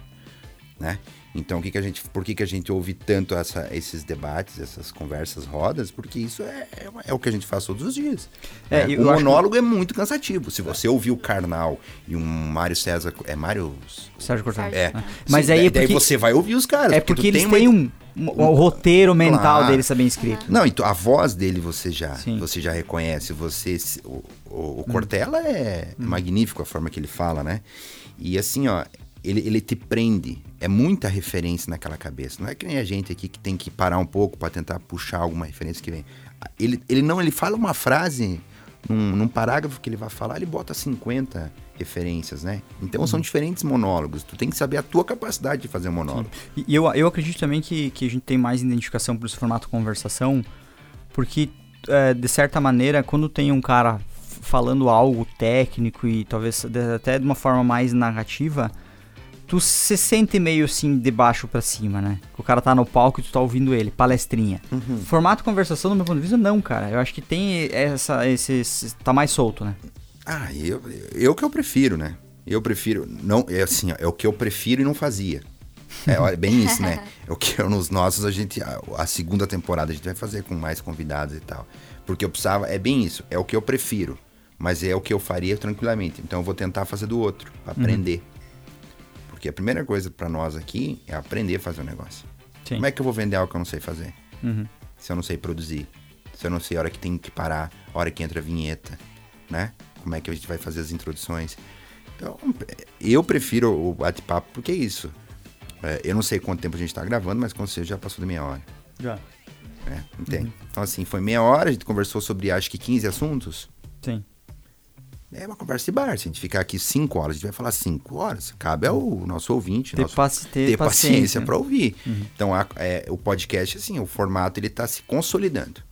né? Então, o que que a gente, por que, que a gente ouve tanto essa, esses debates, essas conversas rodas? Porque isso é, é, é o que a gente faz todos os dias. É, né? o acho que- monólogo é muito cansativo. Se você ouvir o Karnal e um Mário César... É Mário... Sérgio Cortez. É. Mas Sim, aí daí, é daí porque- você vai ouvir os caras. É tu porque eles têm uma- um, um, um roteiro mental Claro. deles bem escrito. Não, então a voz dele você já, Sim. Hum. você já reconhece, você o, o, o Cortella é magnífico a forma que ele fala, né? E assim, ó, ele, ele te prende, é muita referência naquela cabeça. Não é que nem a gente aqui que tem que parar um pouco para tentar puxar alguma referência que vem. Ele, ele não, ele fala uma frase num, num parágrafo que ele vai falar, ele bota 50 referências, né? Então Uhum. são diferentes monólogos. Tu tem que saber a tua capacidade de fazer um monólogo. E e eu, eu acredito também que, que a gente tem mais identificação por esse formato conversação, porque, é, de certa maneira, quando tem um cara falando algo técnico e talvez até de uma forma mais narrativa, tu se sente meio assim de baixo pra cima, né? O cara tá no palco e tu tá ouvindo ele, palestrinha. Formato conversação, do meu ponto de vista, não, cara. Eu acho que tem essa, esse, tá mais solto, né? Ah, eu, eu que eu prefiro, né? Eu prefiro, não, é assim, ó, é o que eu prefiro e não fazia. É, olha, bem isso, né? *laughs* É o que eu, nos nossos a gente, a, a segunda temporada a gente vai fazer com mais convidados e tal. Porque eu precisava, é bem isso, é o que eu prefiro, mas é o que eu faria tranquilamente. Então eu vou tentar fazer do outro, pra aprender. Porque a primeira coisa pra nós aqui é aprender a fazer um negócio. Sim. Como é que eu vou vender algo que eu não sei fazer? Uhum. se eu não sei produzir, se eu não sei a hora que tem que parar, a hora que entra a vinheta, né? Como é que a gente vai fazer as introduções. Então, eu prefiro o bate-papo porque é isso. É, eu não sei quanto tempo a gente tá gravando, mas com certeza já passou de meia hora. Já. né? Entende? Então, assim, foi meia hora, a gente conversou sobre acho que 15 assuntos. Sim. É uma conversa de bar. Se a gente ficar aqui cinco horas, a gente vai falar cinco horas. Cabe ao nosso ouvinte, Ter nosso, paci- ter ter paciência. para ouvir. Então, a- é, o podcast, assim, o formato, ele tá se consolidando.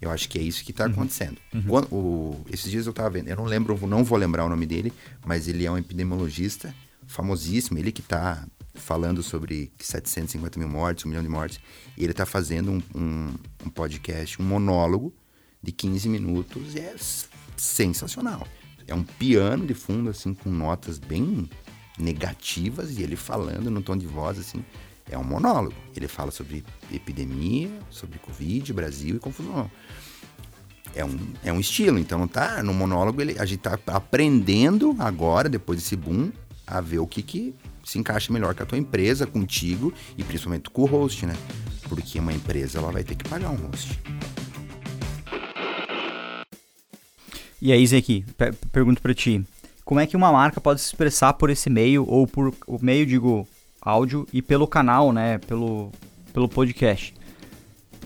Eu acho que é isso que tá acontecendo. Quando- o- esses dias eu tava vendo, eu não lembro, não vou lembrar o nome dele, mas ele é um epidemiologista famosíssimo, ele que tá falando sobre 750 mil mortes, um milhão de mortes, e ele tá fazendo um, um- um podcast, um monólogo de 15 minutos, e é sensacional. É um piano de fundo, assim, com notas bem negativas, e ele falando no tom de voz, assim, é um monólogo. Ele fala sobre epidemia, sobre Covid, Brasil e confusão. É um, é um estilo, então tá no monólogo ele, a gente tá aprendendo agora, depois desse boom, a ver o que que se encaixa melhor com a tua empresa, contigo e principalmente com o host, né? Porque uma empresa ela vai ter que pagar um host. E aí, Zeki, pe- pergunto pra ti, como é que uma marca pode se expressar por esse meio, ou por o meio, digo, áudio, e pelo canal, né, pelo, pelo podcast?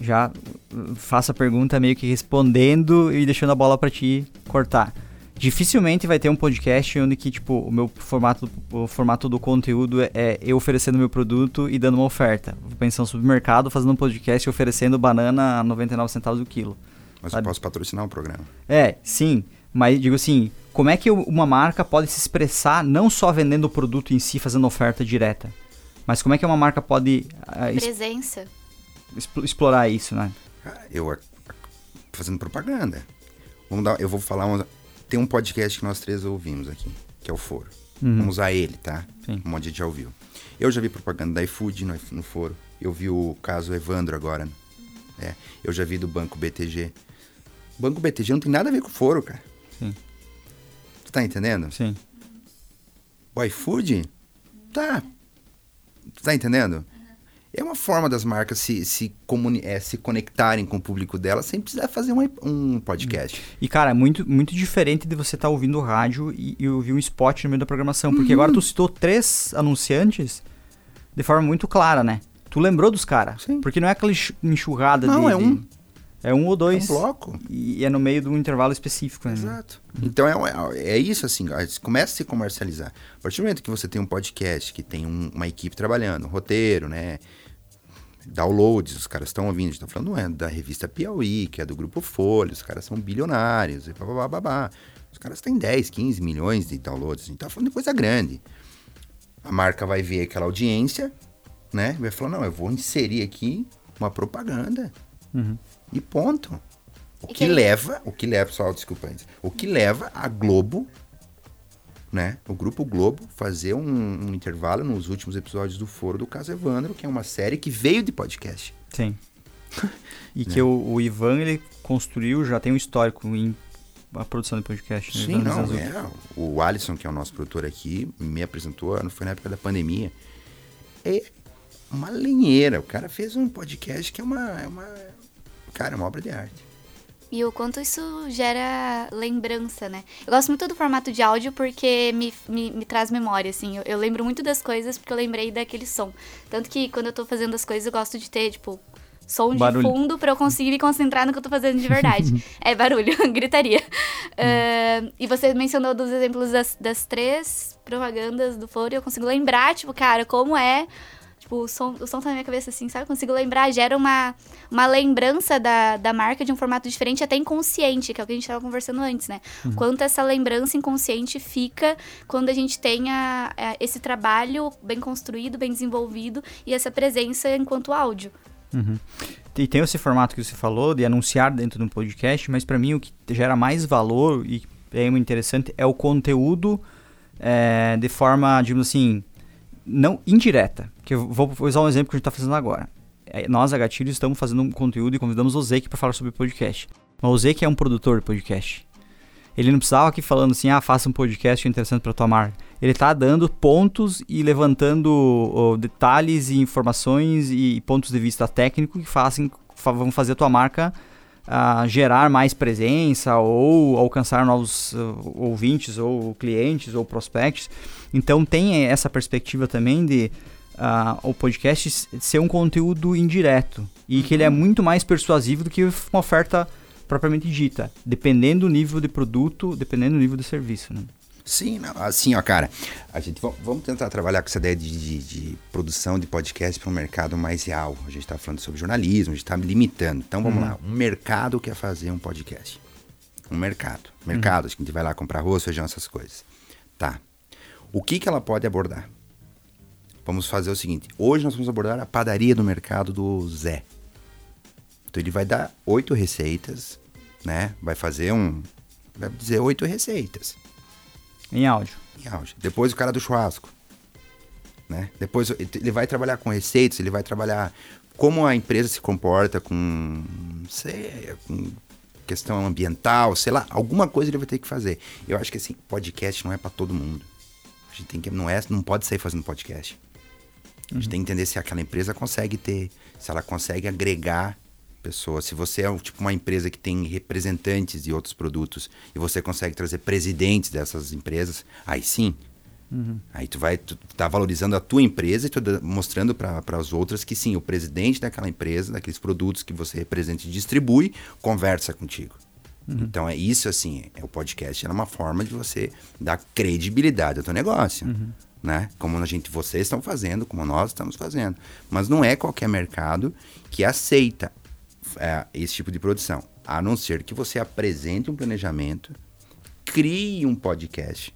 Já uh, faço a pergunta meio que respondendo e deixando a bola pra ti cortar. Dificilmente vai ter um podcast onde que, tipo, o meu formato, o formato do conteúdo é, é eu oferecendo meu produto e dando uma oferta. Vou pensar no supermercado fazendo um podcast e oferecendo banana a 99 centavos o quilo. Mas Sabe? eu posso patrocinar o programa. É, sim. Mas digo assim, como é que uma marca pode se expressar não só vendendo o produto em si, fazendo oferta direta, mas como é que uma marca pode ah, es- Presença. expl- explorar isso, né? Cara, eu a- a- fazendo propaganda. Vamos dar, eu vou falar uma, tem um podcast que nós três ouvimos aqui, que é o Foro. Vamos usar ele, tá? Sim. Um monte de gente já ouviu. Eu já vi propaganda da iFood no, no Foro. Eu vi o caso Evandro agora. É, eu já vi do Banco BTG. Banco BTG não tem nada a ver com o Foro, cara. Sim. tá entendendo? Sim. O iFood? Tá. Tá entendendo? É uma forma das marcas se, se, comuni é, se conectarem com o público delas sem precisar fazer um, um podcast. E, cara, é muito, muito diferente de você estar tá ouvindo rádio e, e, ouvir um spot no meio da programação. Porque uhum. agora tu citou três anunciantes de forma muito clara, né? Tu lembrou dos caras. Porque não é aquela enxurrada não, de... Não, é um. É um ou dois. É um bloco. E é no meio de um intervalo específico, né? Exato. Então é, é, é, isso, assim, começa a se comercializar. A partir do momento que você tem um podcast, que tem um, uma equipe trabalhando, um roteiro, né? Downloads, os caras estão ouvindo, a gente tá falando, não é da revista Piauí, que é do Grupo Folha, os caras são bilionários, e babá, babá. Os caras têm 10, 15 milhões de downloads, a gente tá falando de coisa grande. A marca vai ver aquela audiência, né? Vai falar, não, eu vou inserir aqui uma propaganda. Uhum. E ponto. O que, que leva, o que leva, só desculpa antes, o que leva a Globo, né, o Grupo Globo, fazer um, um, intervalo nos últimos episódios do Foro do Caso Evandro, que é uma série que veio de podcast. Sim. *laughs* E que né? o, o, Ivan, ele construiu, já tem um histórico em a produção de podcast. Né? Sim, não, é. O Alisson, que é o nosso produtor aqui, me apresentou, não foi na época da pandemia. É uma lenheira. O cara fez um podcast que é uma, é uma cara, é uma obra de arte. E o quanto isso gera lembrança, né? Eu gosto muito do formato de áudio porque me, me, me traz memória, assim. Eu, eu, lembro muito das coisas porque eu lembrei daquele som. Tanto que quando eu tô fazendo as coisas, eu gosto de ter, tipo, som barulho. de fundo para eu conseguir me concentrar no que eu tô fazendo de verdade. *laughs* é barulho, *laughs* gritaria. Uh, e você mencionou dos exemplos das, das três propagandas do Foro e eu consigo lembrar, tipo, cara, como é Tipo, o som, o som tá na minha cabeça assim, sabe? Eu consigo lembrar, gera uma, uma lembrança da, da marca de um formato diferente, até inconsciente, que é o que a gente tava conversando antes, né? Uhum. Quanto essa lembrança inconsciente fica quando a gente tenha é, esse trabalho bem construído, bem desenvolvido e essa presença enquanto áudio. Uhum. E tem esse formato que você falou de anunciar dentro de um podcast, mas para mim o que gera mais valor e é muito interessante é o conteúdo é, de forma, digamos assim, não indireta. Que eu vou, usar um exemplo que a gente está fazendo agora. É, nós, a Gatilho, estamos fazendo um conteúdo e convidamos o Zeke para falar sobre podcast. Mas o Zeke é um produtor de podcast. Ele não precisava aqui falando assim, ah, faça um podcast interessante para tua marca. Ele está dando pontos e levantando oh, detalhes e informações e pontos de vista técnico que fazem, vão fazer a tua marca uh, gerar mais presença ou alcançar novos uh, ouvintes ou clientes ou prospects. Então tem essa perspectiva também de uh, o podcast ser um conteúdo indireto e uhum. que ele é uhum. muito mais persuasivo do que uma oferta propriamente dita, dependendo do nível de produto, dependendo do nível de serviço. Né? Sim, não, assim, ó, cara, a gente vamos tentar trabalhar com essa ideia de, de, de produção de podcast para um mercado mais real. A gente está falando sobre jornalismo, a gente está limitando. Então vamos uhum. lá, um mercado quer fazer um podcast. Um mercado. Mercado, uhum. a gente vai lá comprar arroz, feijão, essas coisas. Tá. O que, que ela pode abordar? Vamos fazer o seguinte: hoje nós vamos abordar a padaria do mercado do Zé. Então ele vai dar oito receitas, né? Vai fazer um. Vai dizer oito receitas. Em áudio. Em áudio. Depois o cara do churrasco. Né? Depois ele vai trabalhar com receitas, ele vai trabalhar como a empresa se comporta com, sei, com questão ambiental, sei lá, alguma coisa ele vai ter que fazer. Eu acho que assim, podcast não é para todo mundo. A gente tem que não é, não pode sair fazendo podcast. A gente uhum. tem que entender se aquela empresa consegue ter, se ela consegue agregar pessoas. Se você é tipo uma empresa que tem representantes de outros produtos e você consegue trazer presidentes dessas empresas, aí sim. Uhum. Aí tu vai, tu tá valorizando a tua empresa e tu mostrando para as outras que sim, o presidente daquela empresa, daqueles produtos que você representa e distribui, conversa contigo. Uhum. Então é isso assim, é o podcast é uma forma de você dar credibilidade ao teu negócio. Uhum. Né? Como a gente, vocês estão fazendo, como nós estamos fazendo. Mas não é qualquer mercado que aceita é, esse tipo de produção. A não ser que você apresente um planejamento, crie um podcast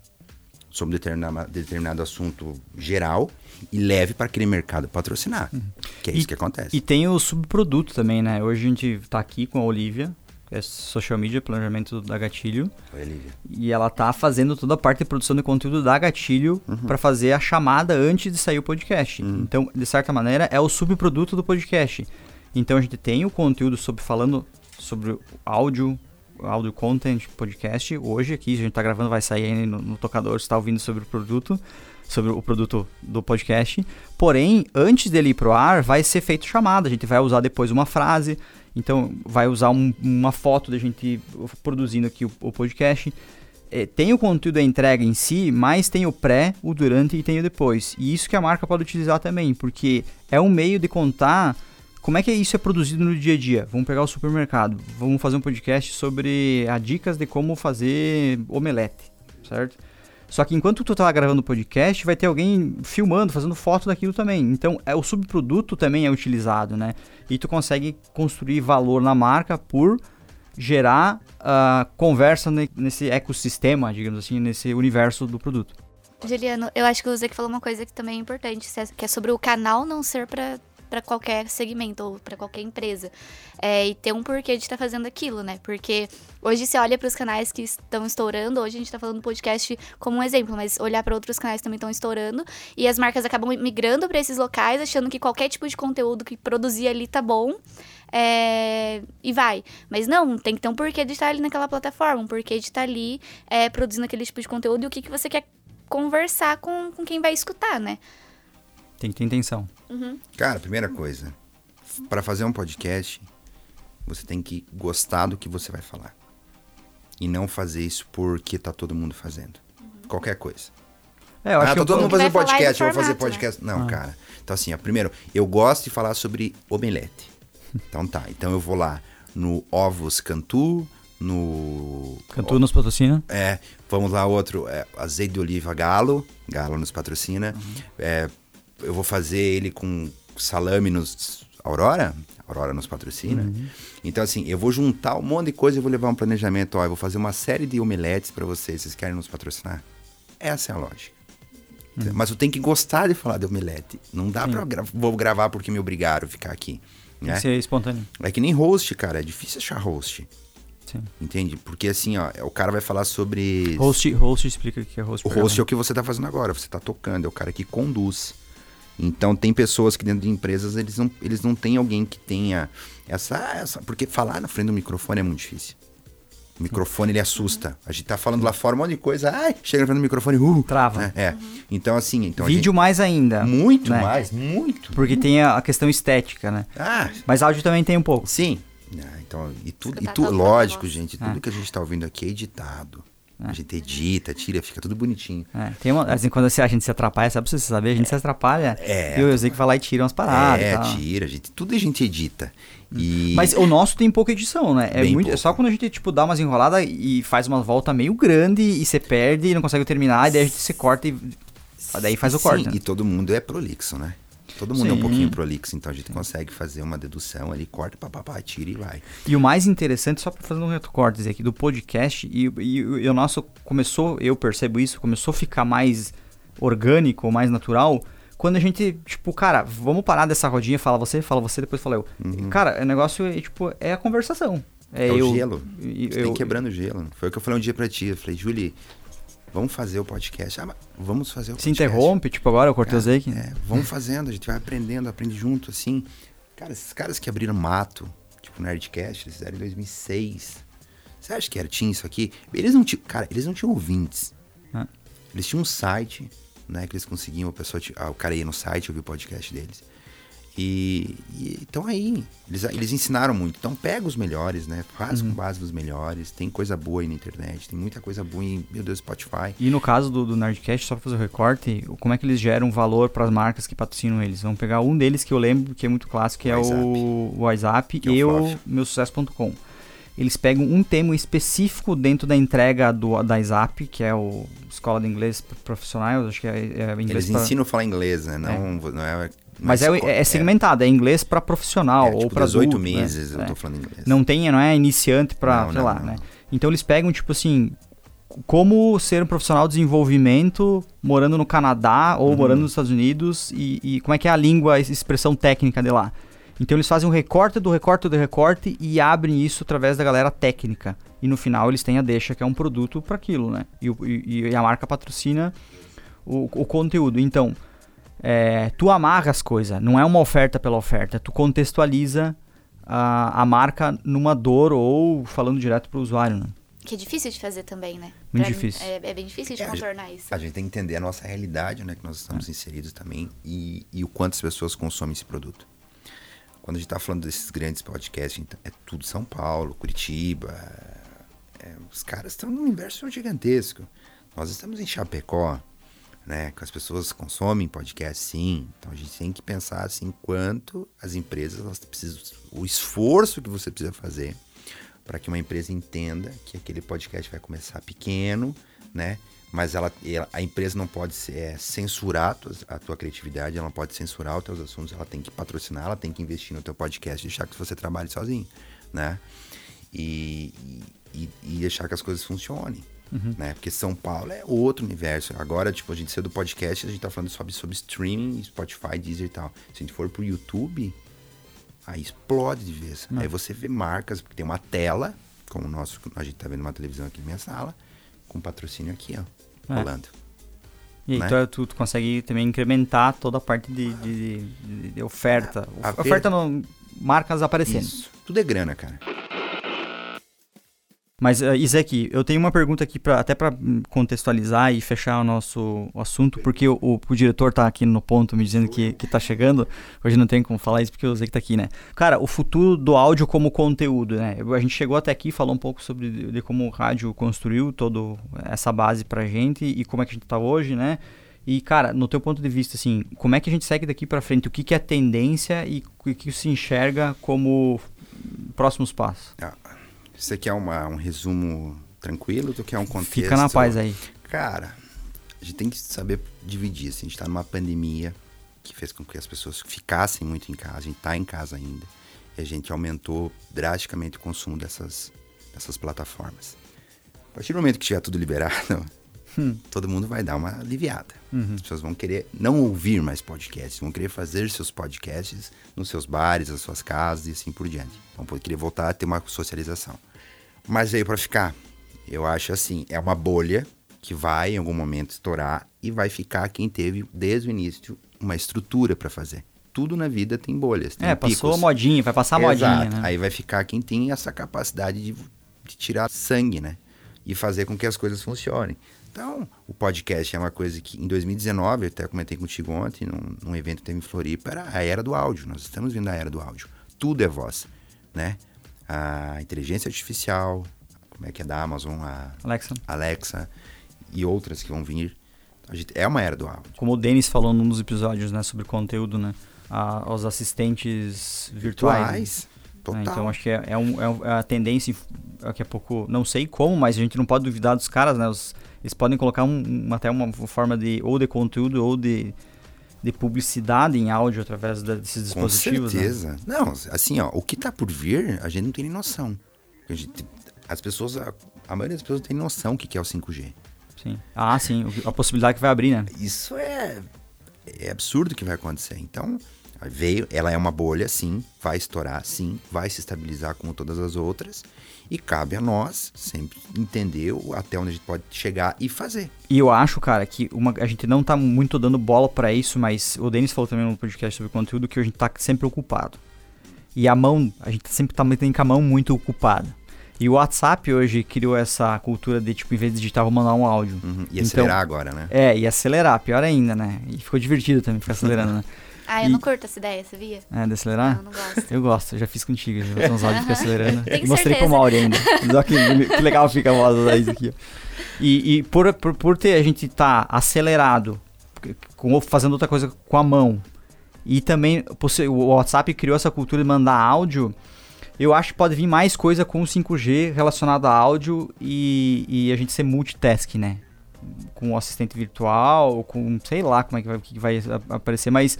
sobre determinado, determinado assunto geral e leve para aquele mercado patrocinar. Uhum. Que é e, isso que acontece. E tem o subproduto também, né? Hoje a gente está aqui com a Olivia, é social media, planejamento da Gatilho. Oi, Olivia. E ela tá fazendo toda a parte de produção de conteúdo da Gatilho uhum. para fazer a chamada antes de sair o podcast. Uhum. Então, de certa maneira, é o subproduto do podcast. Então a gente tem o conteúdo sobre falando sobre áudio, Audio Content Podcast. Hoje aqui, a gente está gravando, vai sair aí no, no tocador, está ouvindo sobre o produto, sobre o produto do podcast. Porém, antes dele ir pro ar, vai ser feito chamada. A gente vai usar depois uma frase. Então, vai usar um, uma foto da gente produzindo aqui o, o podcast. É, tem o conteúdo da entrega em si, mas tem o pré, o durante e tem o depois. E isso que a marca pode utilizar também, porque é um meio de contar como é que isso é produzido no dia a dia. Vamos pegar o supermercado, vamos fazer um podcast sobre as dicas de como fazer omelete, certo? Só que enquanto tu tá gravando o podcast, vai ter alguém filmando, fazendo foto daquilo também. Então, é, o subproduto também é utilizado, né? E tu consegue construir valor na marca por gerar uh, conversa nesse ecossistema, digamos assim, nesse universo do produto. Juliano, eu acho que o Zé falou uma coisa que também é importante, que é sobre o canal não ser para para qualquer segmento ou para qualquer empresa. É, e ter um porquê de estar tá fazendo aquilo, né? Porque hoje você olha para os canais que estão estourando, hoje a gente está falando do podcast como um exemplo, mas olhar para outros canais que também estão estourando e as marcas acabam migrando para esses locais, achando que qualquer tipo de conteúdo que produzir ali tá bom. É, e vai. Mas não, tem que ter um porquê de estar ali naquela plataforma, um porquê de estar ali é, produzindo aquele tipo de conteúdo e o que, que você quer conversar com, com quem vai escutar, né? Tem que ter intenção. Uhum. Cara, primeira coisa, para fazer um podcast, você tem que gostar do que você vai falar. E não fazer isso porque tá todo mundo fazendo. Uhum. Qualquer coisa. É, eu acho ah, que tá todo mundo fazendo podcast, eu vou fazer né? podcast. Né? Não, ah. cara. Então, assim, ó, primeiro, eu gosto de falar sobre omelete. *laughs* Então tá, então eu vou lá no Ovos Cantu, no. Cantu nos patrocina? É, vamos lá, outro, é, azeite de oliva Galo, Galo nos patrocina. Uhum. É, eu vou fazer ele com salame nos Aurora, Aurora nos patrocina. Uhum. Então, assim, eu vou juntar um monte de coisa e vou levar um planejamento. Ó, eu vou fazer uma série de omeletes para vocês. Vocês querem nos patrocinar? Essa é a lógica. Uhum. Mas eu tenho que gostar de falar de omelete. Não dá Sim. pra gra vou gravar porque me obrigaram a ficar aqui. Tem né? que ser espontâneo. É que nem host, cara. É difícil achar host. Sim. Entende? Porque assim, ó, o cara vai falar sobre. Host, host explica o que é host. O host é o que você tá fazendo agora. Você tá tocando, é o cara que conduz. Então tem pessoas que dentro de empresas eles não, eles não têm alguém que tenha essa, essa. Porque falar na frente do microfone é muito difícil. O microfone ele assusta. A gente tá falando lá fora um monte de coisa, ai, chega na frente do microfone, uh, trava. É. é. Então assim, então vídeo gente... mais ainda. Muito né? mais, muito. Porque muito. tem a, questão estética, né? Ah. Mas áudio também tem um pouco. Sim. Ah, então, e tudo, e tu, lógico, gente, tudo é. que a gente tá ouvindo aqui é editado. É. A gente edita, tira, fica tudo bonitinho. É, tem uma, assim, quando a gente se atrapalha, sabe pra você saber? A gente se atrapalha. É. E o Eusei que vai lá e tira umas paradas. É, tira, a gente, tudo a gente edita. E... Mas o nosso tem pouca edição, né? É, muito, é só quando a gente, tipo, dá umas enroladas e faz uma volta meio grande e você perde e não consegue terminar, e daí a gente se corta e. Daí faz o corte. Sim, né? e todo mundo é prolixo, né? Todo mundo Sim. é um pouquinho prolixo, então a gente consegue fazer uma dedução ali, corta, papapá, tira e vai. E o mais interessante, só para fazer um recorte aqui do podcast, e, e, e, o nosso começou, eu percebo isso, começou a ficar mais orgânico, mais natural, quando a gente, tipo, cara, vamos parar dessa rodinha, fala você, fala você, depois fala eu. Uhum. Cara, o negócio é, tipo, é a conversação. É, é o eu, gelo. Você eu, tem quebrando o gelo. Foi o que eu falei um dia pra ti. Eu falei, Julie, Vamos fazer o podcast. Ah, vamos fazer o podcast. Se interrompe, tipo agora, eu cortei o Zeke. É, vamos fazendo, a gente vai aprendendo, aprende junto, assim. Cara, esses caras que abriram mato, tipo Nerdcast, eles fizeram em 2006. Você acha que era, tinha isso aqui? Eles não tinham, cara, eles não tinham ouvintes. Ah. Eles tinham um site, né, que eles conseguiam, a pessoa, ah, o cara ia no site ouvir o podcast deles. E, estão aí. Eles, eles ensinaram muito. Então pega os melhores, né? Faz uhum. com base dos melhores. Tem coisa boa aí na internet. Tem muita coisa boa em, meu Deus, Spotify. E no caso do, do Nerdcast, só pra fazer o recorte, como é que eles geram valor para as marcas que patrocinam eles? Vamos pegar um deles que eu lembro, que é muito clássico, que é o WhatsApp é e o meusucesso.com. Eles pegam um tema específico dentro da entrega do, da ISAP, que é o Escola de Inglês Profissional, acho que é, é inglês Eles pra... ensinam a falar inglês, né? Não é, não é mas, é, é, segmentado, é, é inglês para profissional é, tipo, ou para 18 né? meses né? eu tô falando inglês. Não tem, não é iniciante para, sei não, lá, não. né? Então eles pegam tipo assim, como ser um profissional de desenvolvimento morando no Canadá ou uhum. morando nos Estados Unidos e, e, como é que é a língua, a expressão técnica de lá. Então eles fazem um recorte do recorte do recorte e abrem isso através da galera técnica. E no final eles têm a deixa, que é um produto para aquilo, né? E, e, e, a marca patrocina o, o conteúdo. Então, é, tu amarra as coisas, não é uma oferta pela oferta, tu contextualiza a, a marca numa dor ou falando direto para o usuário, né? Que é difícil de fazer também, né? Muito Pra- difícil. É, é bem difícil de É, a gente- contornar isso. A gente tem que entender a nossa realidade, né? Que nós estamos inseridos também e, e o quanto as pessoas consomem esse produto. Quando a gente está falando desses grandes podcasts, então, é tudo São Paulo, Curitiba. é, os caras estão num universo gigantesco. Nós estamos em Chapecó, né? Que as pessoas consomem podcast, sim. Então a gente tem que pensar assim quanto as empresas elas precisam, o esforço que você precisa fazer para que uma empresa entenda que aquele podcast vai começar pequeno, né? Mas ela, ela- a empresa não pode é, censurar a tua, a tua criatividade, ela não pode censurar os teus assuntos, ela tem que patrocinar, ela tem que investir no teu podcast deixar que você trabalhe sozinho, né? E, e, e deixar que as coisas funcionem, né? Porque São Paulo é outro universo. Agora, tipo, a gente saiu do podcast, a gente tá falando sobre, sobre streaming, Spotify, Deezer e tal. Se a gente for pro YouTube, aí explode de vez. Aí você vê marcas, porque tem uma tela, como o nosso, a gente tá vendo uma televisão aqui na minha sala, com patrocínio aqui, ó, É. rolando. E aí Né? tu, tu, tu consegue também incrementar toda a parte de, de, de- de oferta. A- a ver- oferta não, marcas aparecendo. Isso. Tudo é grana, cara. Mas, uh, Isaac, eu tenho uma pergunta aqui pra, até para contextualizar e fechar o nosso assunto, porque o, o, o diretor tá aqui no ponto me dizendo que, que tá chegando. Hoje não tem como falar isso porque o Isaac tá aqui, né? Cara, o futuro do áudio como conteúdo, né? A gente chegou até aqui, falou um pouco sobre de, como o rádio construiu toda essa base pra gente e como é que a gente tá hoje, né? E, cara, no teu ponto de vista, assim, como é que a gente segue daqui pra frente? O que, que é tendência e o que se enxerga como próximos passos? Ah, Aqui é uma, um resumo tranquilo, tu quer um contexto? Fica na paz aí. Cara, a gente tem que saber dividir. Assim, a gente tá numa pandemia que fez com que as pessoas ficassem muito em casa. A gente tá em casa ainda. E a gente aumentou drasticamente o consumo dessas, dessas plataformas. A partir do momento que tiver tudo liberado, todo mundo vai dar uma aliviada. As pessoas vão querer não ouvir mais podcasts, vão querer fazer seus podcasts nos seus bares, nas suas casas e assim por diante. Vão querer voltar a ter uma socialização. Mas veio para ficar. Eu acho assim, é uma bolha que vai em algum momento estourar e vai ficar quem teve desde o início uma estrutura para fazer. Tudo na vida tem bolhas, tem É, passou a picos. modinha, vai passar a modinha, Exato. né? Aí vai ficar quem tem essa capacidade de, de tirar sangue, né? E fazer com que as coisas funcionem. Então, o podcast é uma coisa que em 2019, eu até comentei contigo ontem, num, num evento que teve em Floripa, era a era do áudio. Nós estamos vindo da era do áudio. Tudo é voz, né? A inteligência artificial, como é que é da Amazon, a Alexa, Alexa e outras que vão vir. A gente, é uma era do áudio. como o Denis falou num dos episódios, né, sobre conteúdo, né? A, os assistentes virtuais. né? Virtuais, total. É, então acho que é, é, um- é um- é a tendência, daqui a pouco, não sei como, mas a gente não pode duvidar dos caras, né? Os- eles podem colocar um- até uma forma de ou de conteúdo ou de, de publicidade em áudio através desses Com dispositivos. né? certeza. Não, assim, ó, o que tá por vir, a gente não tem nem noção. A gente- as pessoas, a, a maioria das pessoas não tem noção o que que é o 5G. Sim. Ah, sim, a possibilidade que vai abrir, né? Isso é, é absurdo que vai acontecer. Então, veio, ela é uma bolha, sim, vai estourar, sim, vai se estabilizar como todas as outras. E cabe a nós sempre entender até onde a gente pode chegar e fazer. E eu acho, cara, que uma, a gente não tá muito dando bola pra isso, mas o Denis falou também no podcast sobre conteúdo que a gente tá sempre ocupado. E a mão, a gente sempre tá mantendo com a mão muito ocupada. E o WhatsApp hoje criou essa cultura de, tipo, em vez de digitar, vou mandar um áudio. Uhum, E Então- acelerar agora, né? É, e acelerar, pior ainda, né? E ficou divertido também ficar acelerando, *laughs* né? Ah, eu E- não curto essa ideia, sabia? É, de acelerar? Não, não gosto. Eu gosto, eu já fiz contigo, já botei uns áudios fica acelerando. *laughs* Tenho Mostrei certeza. pro Mauri ainda. *laughs* Olha que, que legal fica a voz da Isa aqui. E, e por, por, por ter a gente tá acelerado, com, fazendo outra coisa com a mão, e também o WhatsApp criou essa cultura de mandar áudio, eu acho que pode vir mais coisa com o 5G relacionada a áudio e, e a gente ser multitask, né? Com o assistente virtual, com sei lá como é que vai, que vai aparecer, mas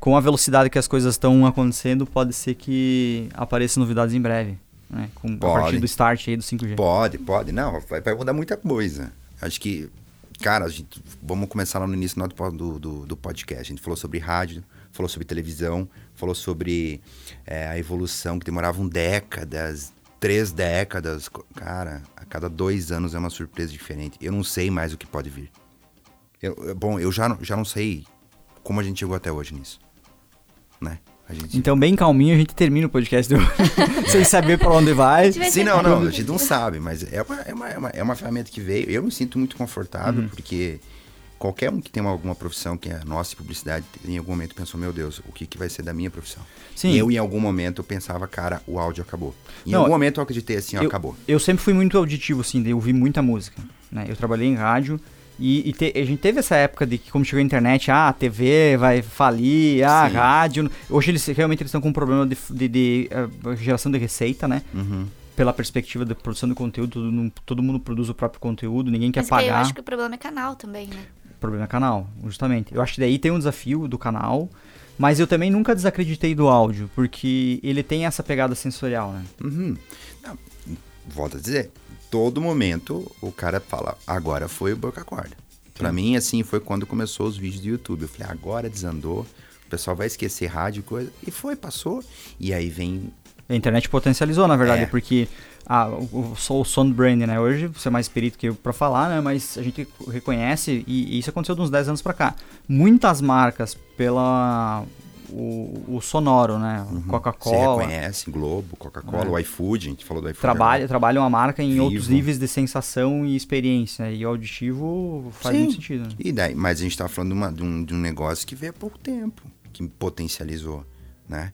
com a velocidade que as coisas estão acontecendo, pode ser que apareçam novidades em breve. Né? Com, a Pode. partir do start aí do 5G. Pode, pode. Não, vai, vai mudar muita coisa. Acho que, cara, a gente, vamos começar lá no início do, do, do, podcast. A gente falou sobre rádio, falou sobre televisão, falou sobre é, a evolução que demoravam décadas, três décadas. Cara, a cada dois anos é uma surpresa diferente. Eu não sei mais o que pode vir. Eu- bom, eu já, já não sei como a gente chegou até hoje nisso. Né? A gente... Então, bem calminho, a gente termina o podcast do... *laughs* sem saber pra onde vai. Vai Sim, não, não, a gente não sabe, mas é uma, é uma, é uma, é uma ferramenta que veio. Eu me sinto muito confortável, porque qualquer um que tem uma- alguma profissão que é nossa, publicidade, em algum momento pensou, meu Deus, o que, que vai ser da minha profissão? Sim. E eu, em algum momento, eu pensava, cara, o áudio acabou. Em Não, algum momento eu acreditei assim, ó, eu, acabou. eu sempre fui muito auditivo, assim, de ouvir muita música. Né? Eu trabalhei em rádio e, e te- a gente teve essa época de que, como chegou a internet, ah, a TV vai falir, ah, Sim. rádio. Hoje eles realmente eles estão com um problema de, de- de, eh, geração de receita, né? Uhum. Pela perspectiva da produção de conteúdo, todo, mundo- todo mundo produz o próprio conteúdo, ninguém quer Mas que aí eu pagar. acho que o problema é canal também, né? O problema é canal, justamente. Eu acho que daí tem um desafio do canal, mas eu também nunca desacreditei do áudio, porque ele tem essa pegada sensorial, né? Uhum. Não, volto a dizer, todo momento o cara fala, agora foi o boca corda. Pra mim, assim, foi quando começou os vídeos do YouTube. Eu falei, agora desandou, o pessoal vai esquecer rádio e coisa. E foi, passou. E aí vem. A internet potencializou, na verdade, É. porque ah, o, o, o sound brand, né? Hoje você é mais perito que eu pra falar, né? Mas a gente reconhece, e, e isso aconteceu de uns 10 anos pra cá. Muitas marcas pela. O, o sonoro, né? Uhum. Você Coca-Cola. reconhece, Globo, Coca-Cola, É. o iFood, a gente falou do iFood. Trabalha, trabalha uma marca em Vivo. outros níveis de sensação e experiência. né? E o auditivo faz Sim. muito sentido. Né? E daí, mas a gente tá falando de, uma- de um, de um negócio que veio há pouco tempo, que potencializou, né?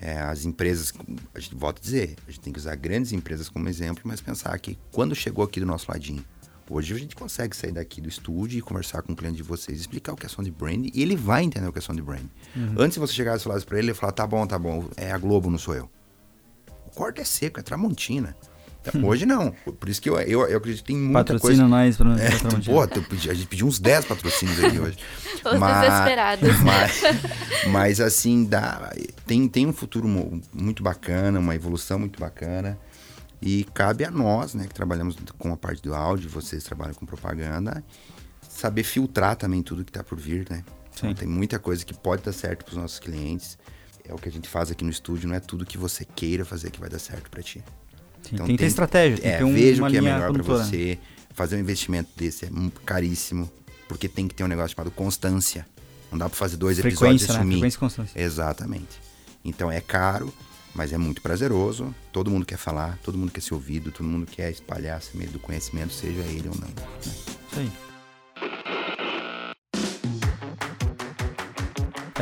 É, as empresas, a gente volta a dizer, a gente tem que usar grandes empresas como exemplo, mas pensar que quando chegou aqui do nosso ladinho, hoje a gente consegue sair daqui do estúdio e conversar com o cliente de vocês, explicar o que é sound brand, e ele vai entender o que é sound brand. Antes de você chegar e falar isso pra ele, ele falar, tá bom, tá bom, é a Globo, não sou eu. O corte é seco, é Tramontina. Então, Hoje não. Por isso que eu, eu, eu acredito que tem muita Patrocina coisa. nós pra, É, pra pô, a gente pediu uns 10 patrocínios aqui hoje. *laughs* Desesperados. *laughs* Mas, mas, assim, dá, tem, tem um futuro mu- muito bacana, uma evolução muito bacana. E cabe a nós, né, que trabalhamos com a parte do áudio, vocês trabalham com propaganda, saber filtrar também tudo que está por vir, né? Então, tem muita coisa que pode dar certo para os nossos clientes. É o que a gente faz aqui no estúdio, não é tudo que você queira fazer que vai dar certo para ti. Sim, tem que ter estratégia, tem é, que um, veja o que é melhor para você. Fazer um investimento desse é caríssimo, porque tem que ter um negócio chamado constância. Não dá para fazer dois episódios e Frequência, né? sumir. Frequência e constância. Exatamente. Então é caro, mas é muito prazeroso. Todo mundo quer falar, todo mundo quer ser ouvido, todo mundo quer espalhar esse meio do conhecimento, seja ele ou não. né? Isso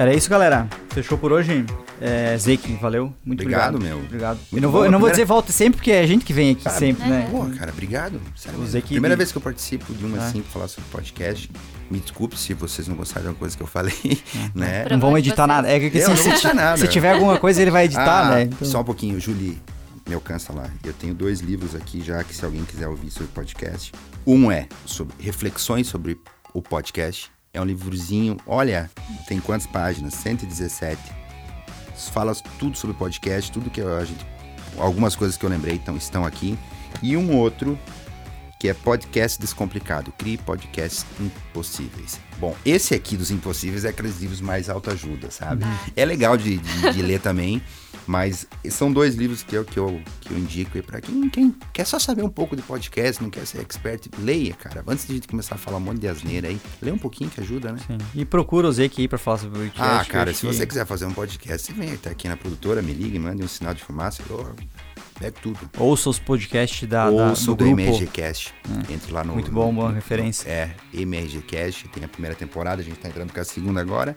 Era isso, galera. Fechou por hoje? É, Zeke, valeu. Muito Obrigado, obrigado. meu. Obrigado. Muito eu não vou, eu não vou dizer volta sempre, porque é a gente que vem aqui Cara, sempre, né? Pô, cara, obrigado. Sério. Zeke- Primeira vez que eu participo de uma Ah. assim, pra falar sobre podcast. Me desculpe se vocês não gostaram de uma coisa que eu falei, *laughs* né? Pra- Não vamos editar nada. É que assim, não se, nada. se tiver alguma coisa, ele vai editar, Ah, né? Então- Só um pouquinho, Julie, me alcança lá. Eu tenho dois livros aqui já que se alguém quiser ouvir sobre podcast. Um é sobre reflexões sobre o podcast. É um livrozinho, olha, tem quantas páginas? 117. Fala tudo sobre podcast, tudo que a gente. Algumas coisas que eu lembrei então, estão aqui. E um outro que é podcast descomplicado. Crie podcasts impossíveis. Bom, esse aqui dos impossíveis é aqueles livros mais autoajuda, sabe? É legal de, de- de ler também, mas são dois livros que eu, que eu, que eu indico aí pra quem, quem quer só saber um pouco de podcast, não quer ser expert, leia, cara. Antes de a gente começar a falar um monte de asneira aí, lê um pouquinho que ajuda, né? Sim. E procura o Zeke aí pra falar sobre o podcast. Ah, cara, se que- você quiser fazer um podcast, vem até aqui na produtora, me ligue, mande um sinal de fumaça, eu pego tudo. Ouça os podcasts da, da, Ouça do o do grupo. MRGcast. Entre lá no. Muito no- bom, boa no- referência. É, MRGcast, tem a primeira temporada, a gente tá entrando com a segunda agora.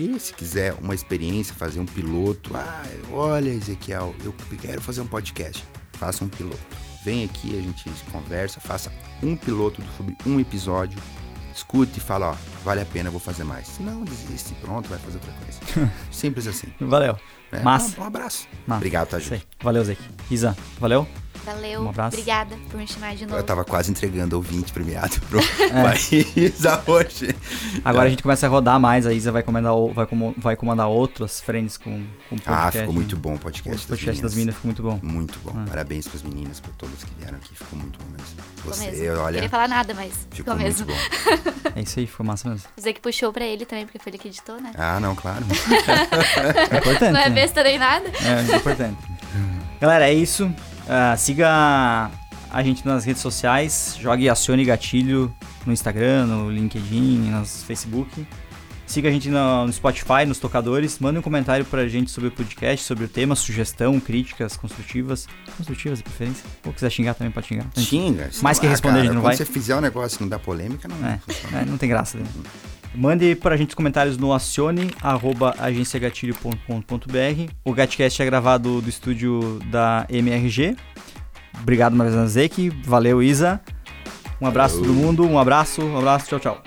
E se quiser uma experiência, fazer um piloto, ah, olha, Ezequiel, eu quero fazer um podcast. Faça um piloto. Vem aqui, a gente conversa, faça um piloto sobre um episódio. Escute e fala, ó, vale a pena, vou fazer mais. Se não, desiste, pronto, vai fazer outra coisa. *laughs* Simples assim. Valeu. né? Massa. Um, um abraço. Massa. Obrigado, tá. Valeu, Zeke. Isa, valeu? Valeu. Um abraço. Obrigada por me chamar de novo. Eu tava quase entregando ouvinte premiado pro pra *laughs* Isa hoje. Agora É. a gente começa a rodar mais, a Isa vai comandar, vai, vai comandar outras frentes com, com podcast. Ah, ficou muito né? bom o O podcast, podcast das meninas ficou muito bom. Muito bom. Ah. Parabéns pras meninas, pra todas que vieram aqui. Ficou muito bom mesmo. Ficou Você, mesmo. Não olha, queria falar nada, mas ficou ficou muito mesmo. bom. *laughs* É isso aí, ficou massa mesmo. Dizer que puxou pra ele também, porque foi ele que editou, né? Ah, não, claro. *laughs* É importante. Não é né? besta nem nada. É, é importante. Galera, é isso. Ah, siga a gente nas redes sociais. Jogue Acione Gatilho no Instagram, no LinkedIn, no Facebook. Siga a gente no, Spotify, nos tocadores. Mande um comentário pra gente sobre o podcast, sobre o tema, sugestão, críticas construtivas. Construtivas de preferência. Ou quiser xingar também pode xingar. Xinga. Mais que responder, cara, a gente não vai. você fizer um negócio que não dá polêmica, não. É, é, não tem graça. Né? Mande pra gente os comentários no acione, arroba agenciagatilho.com.br. O Gatcast é gravado do estúdio da MRG. Obrigado, Marizana Zek. Valeu, Isa. Um abraço a todo mundo. Um abraço, um abraço. Tchau, tchau.